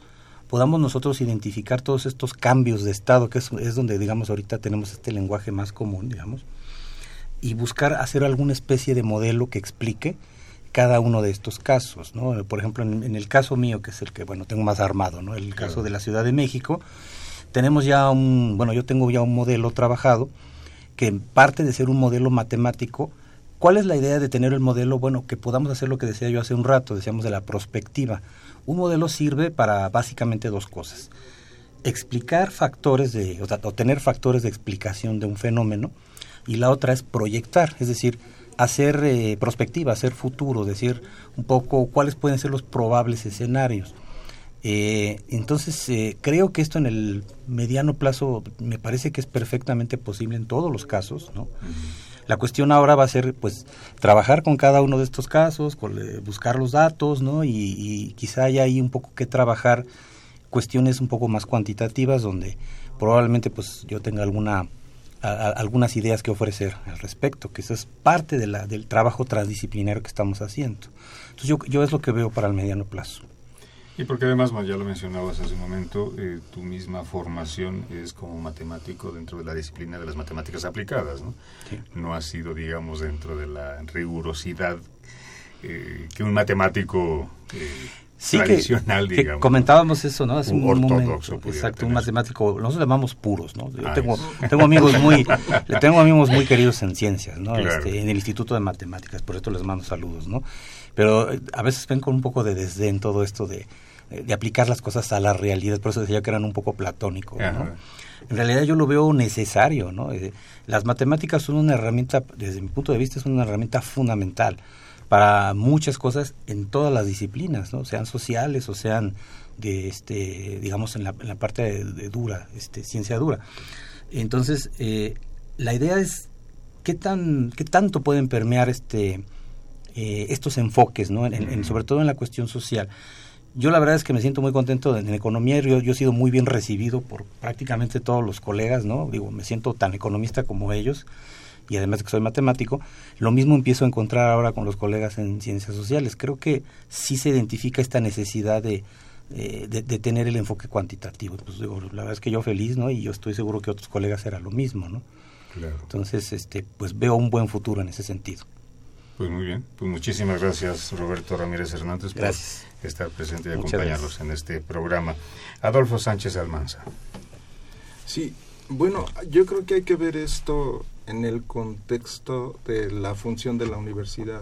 podamos nosotros identificar todos estos cambios de estado, que es, donde, digamos, ahorita tenemos este lenguaje más común, digamos, y buscar hacer alguna especie de modelo que explique cada uno de estos casos, ¿no? Por ejemplo, en, el caso mío, que es el que, bueno, tengo más armado, ¿no? El caso de la Ciudad de México, tenemos ya un, bueno, yo tengo ya un modelo trabajado que parte de ser un modelo matemático, ¿Cuál es la idea de tener el modelo? Bueno, que podamos hacer lo que decía yo hace un rato, decíamos de la prospectiva. Un modelo sirve para básicamente dos cosas. Explicar factores de, o, tener factores de explicación de un fenómeno, y la otra es proyectar, es decir, hacer eh, prospectiva, hacer futuro, decir un poco cuáles pueden ser los probables escenarios. Eh, entonces, eh, creo que esto en el mediano plazo me parece que es perfectamente posible en todos los casos, ¿no? La cuestión ahora va a ser, pues, trabajar con cada uno de estos casos, eh, buscar los datos, ¿no? Y, quizá haya ahí un poco que trabajar cuestiones un poco más cuantitativas donde probablemente, pues, yo tenga alguna algunas ideas que ofrecer al respecto, que eso es parte de la, del trabajo transdisciplinario que estamos haciendo. Entonces yo, yo es lo que veo para el mediano plazo. Y porque además, ya lo mencionabas hace un momento, eh, tu misma formación es como matemático dentro de la disciplina de las matemáticas aplicadas, ¿no? No ha sido, digamos, dentro de la rigurosidad eh, que un matemático eh, tradicional, digamos. comentábamos eso, ¿no? Hace un ortodoxo. exacto, un matemático, nosotros llamamos puros, ¿no? Yo tengo, tengo amigos muy, tengo amigos muy queridos en ciencias, ¿no? Este, en el Instituto de Matemáticas, por esto les mando saludos, ¿no? Pero eh, a veces ven con un poco de desdén todo esto de, de aplicar las cosas a la realidad, por eso decía que eran un poco platónicos, ¿no? En realidad yo lo veo necesario, ¿no? Eh, las matemáticas son una herramienta, desde mi punto de vista, es una herramienta fundamental para muchas cosas en todas las disciplinas, ¿no? sean sociales o sean de este digamos en la, en la parte de, dura, este ciencia dura. Entonces, eh, la idea es qué tan qué tanto pueden permear este eh, estos enfoques, ¿no? En, sobre todo en la cuestión social. Yo la verdad es que me siento muy contento en, economía. Yo, yo he sido muy bien recibido por prácticamente todos los colegas, ¿no? Digo, me siento tan economista como ellos y además de que soy matemático. Lo mismo empiezo a encontrar ahora con los colegas en ciencias sociales. Creo que sí se identifica esta necesidad de, eh, de, tener el enfoque cuantitativo. Pues digo, la verdad es que yo feliz, ¿no? Y yo estoy seguro que otros colegas era lo mismo, ¿no? Claro. Entonces, este, pues veo un buen futuro en ese sentido. Pues muy bien, pues muchísimas gracias Roberto Ramírez Hernández por estar presente y acompañarnos en este programa. Adolfo Sánchez Almanza. Sí, bueno, yo creo que hay que ver esto en el contexto de la función de la universidad.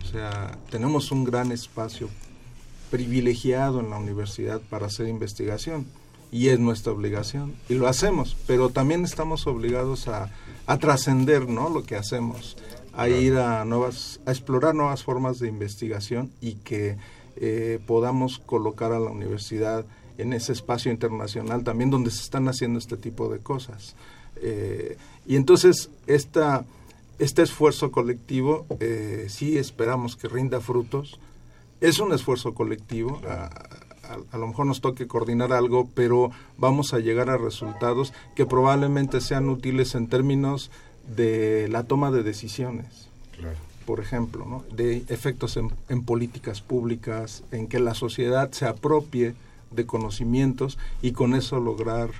O sea, tenemos un gran espacio privilegiado en la universidad para hacer investigación y es nuestra obligación y lo hacemos, pero también estamos obligados a, a trascender ¿no? lo que hacemos a ir a nuevas, a explorar nuevas formas de investigación y que eh, podamos colocar a la universidad en ese espacio internacional también donde se están haciendo este tipo de cosas. Eh, y entonces esta, este esfuerzo colectivo eh, sí esperamos que rinda frutos. Es un esfuerzo colectivo. A, a, lo mejor nos toque coordinar algo, pero vamos a llegar a resultados que probablemente sean útiles en términos de la toma de decisiones. Por ejemplo, ¿no? de efectos en, políticas públicas, en que la sociedad se apropie de conocimientos y con eso lograr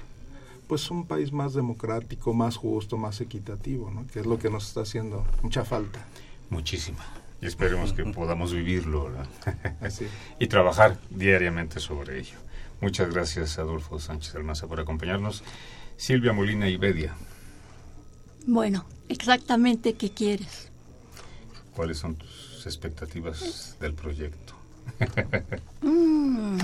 pues un país más democrático, más justo, más equitativo, ¿no? que es lo que nos está haciendo mucha falta. Muchísima. Y esperemos que podamos vivirlo y trabajar diariamente sobre ello. Muchas gracias, Adolfo Sánchez Almaza, por acompañarnos. Silvia Molina y Bedia. Bueno, exactamente qué quieres. ¿Cuáles son tus expectativas del proyecto? Mm,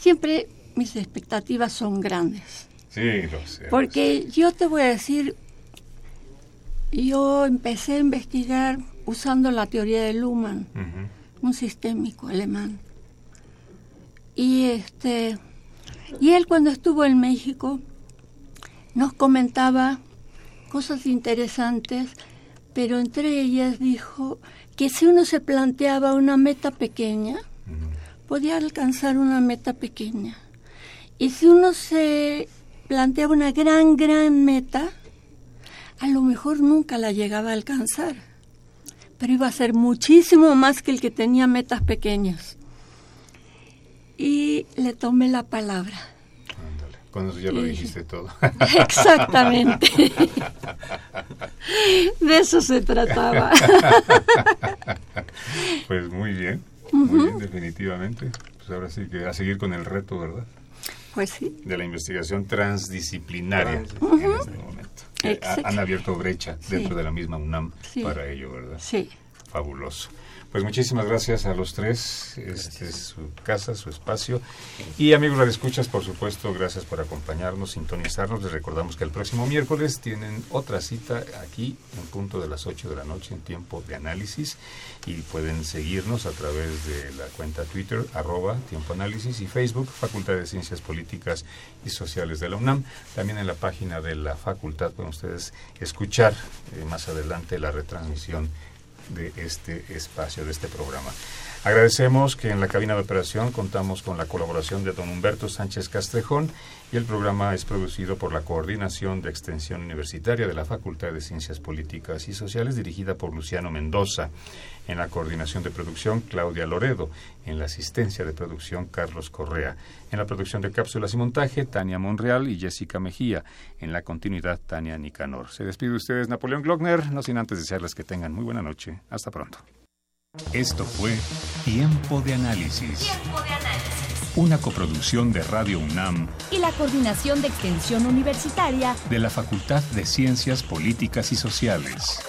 siempre mis expectativas son grandes. Sí, lo sé. Porque yo te voy a decir, yo empecé a investigar usando la teoría de Luhmann, un sistémico alemán. Y este y él cuando estuvo en México nos comentaba cosas interesantes, pero entre ellas dijo que si uno se planteaba una meta pequeña, podía alcanzar una meta pequeña. Y si uno se planteaba una gran, gran meta, a lo mejor nunca la llegaba a alcanzar, pero iba a ser muchísimo más que el que tenía metas pequeñas. Y le tomé la palabra con eso ya lo dijiste todo. Exactamente. De eso se trataba. Pues muy bien, muy bien, definitivamente. Pues ahora sí que a seguir con el reto, ¿verdad? Pues sí. De la investigación transdisciplinaria en este momento. Eh, han abierto brecha dentro de la misma UNAM para ello, ¿verdad? Sí. Fabuloso. Pues muchísimas gracias a los tres. Este es su casa, su espacio. Y amigos escuchas, por supuesto, gracias por acompañarnos, sintonizarnos. Les recordamos que el próximo miércoles tienen otra cita aquí en punto de las 8 de la noche en tiempo de análisis y pueden seguirnos a través de la cuenta Twitter arroba tiempo análisis y Facebook Facultad de Ciencias Políticas y Sociales de la UNAM. También en la página de la facultad pueden ustedes escuchar eh, más adelante la retransmisión de este espacio, de este programa. Agradecemos que en la cabina de operación contamos con la colaboración de don Humberto Sánchez Castrejón y el programa es producido por la Coordinación de Extensión Universitaria de la Facultad de Ciencias Políticas y Sociales dirigida por Luciano Mendoza. En la coordinación de producción, Claudia Loredo. En la asistencia de producción, Carlos Correa. En la producción de cápsulas y montaje, Tania Monreal y Jessica Mejía. En la continuidad, Tania Nicanor. Se despide de ustedes, Napoleón Glockner, no sin antes desearles que tengan muy buena noche. Hasta pronto. Esto fue Tiempo de Análisis. Tiempo de Análisis. Una coproducción de Radio UNAM y la Coordinación de Extensión Universitaria de la Facultad de Ciencias Políticas y Sociales.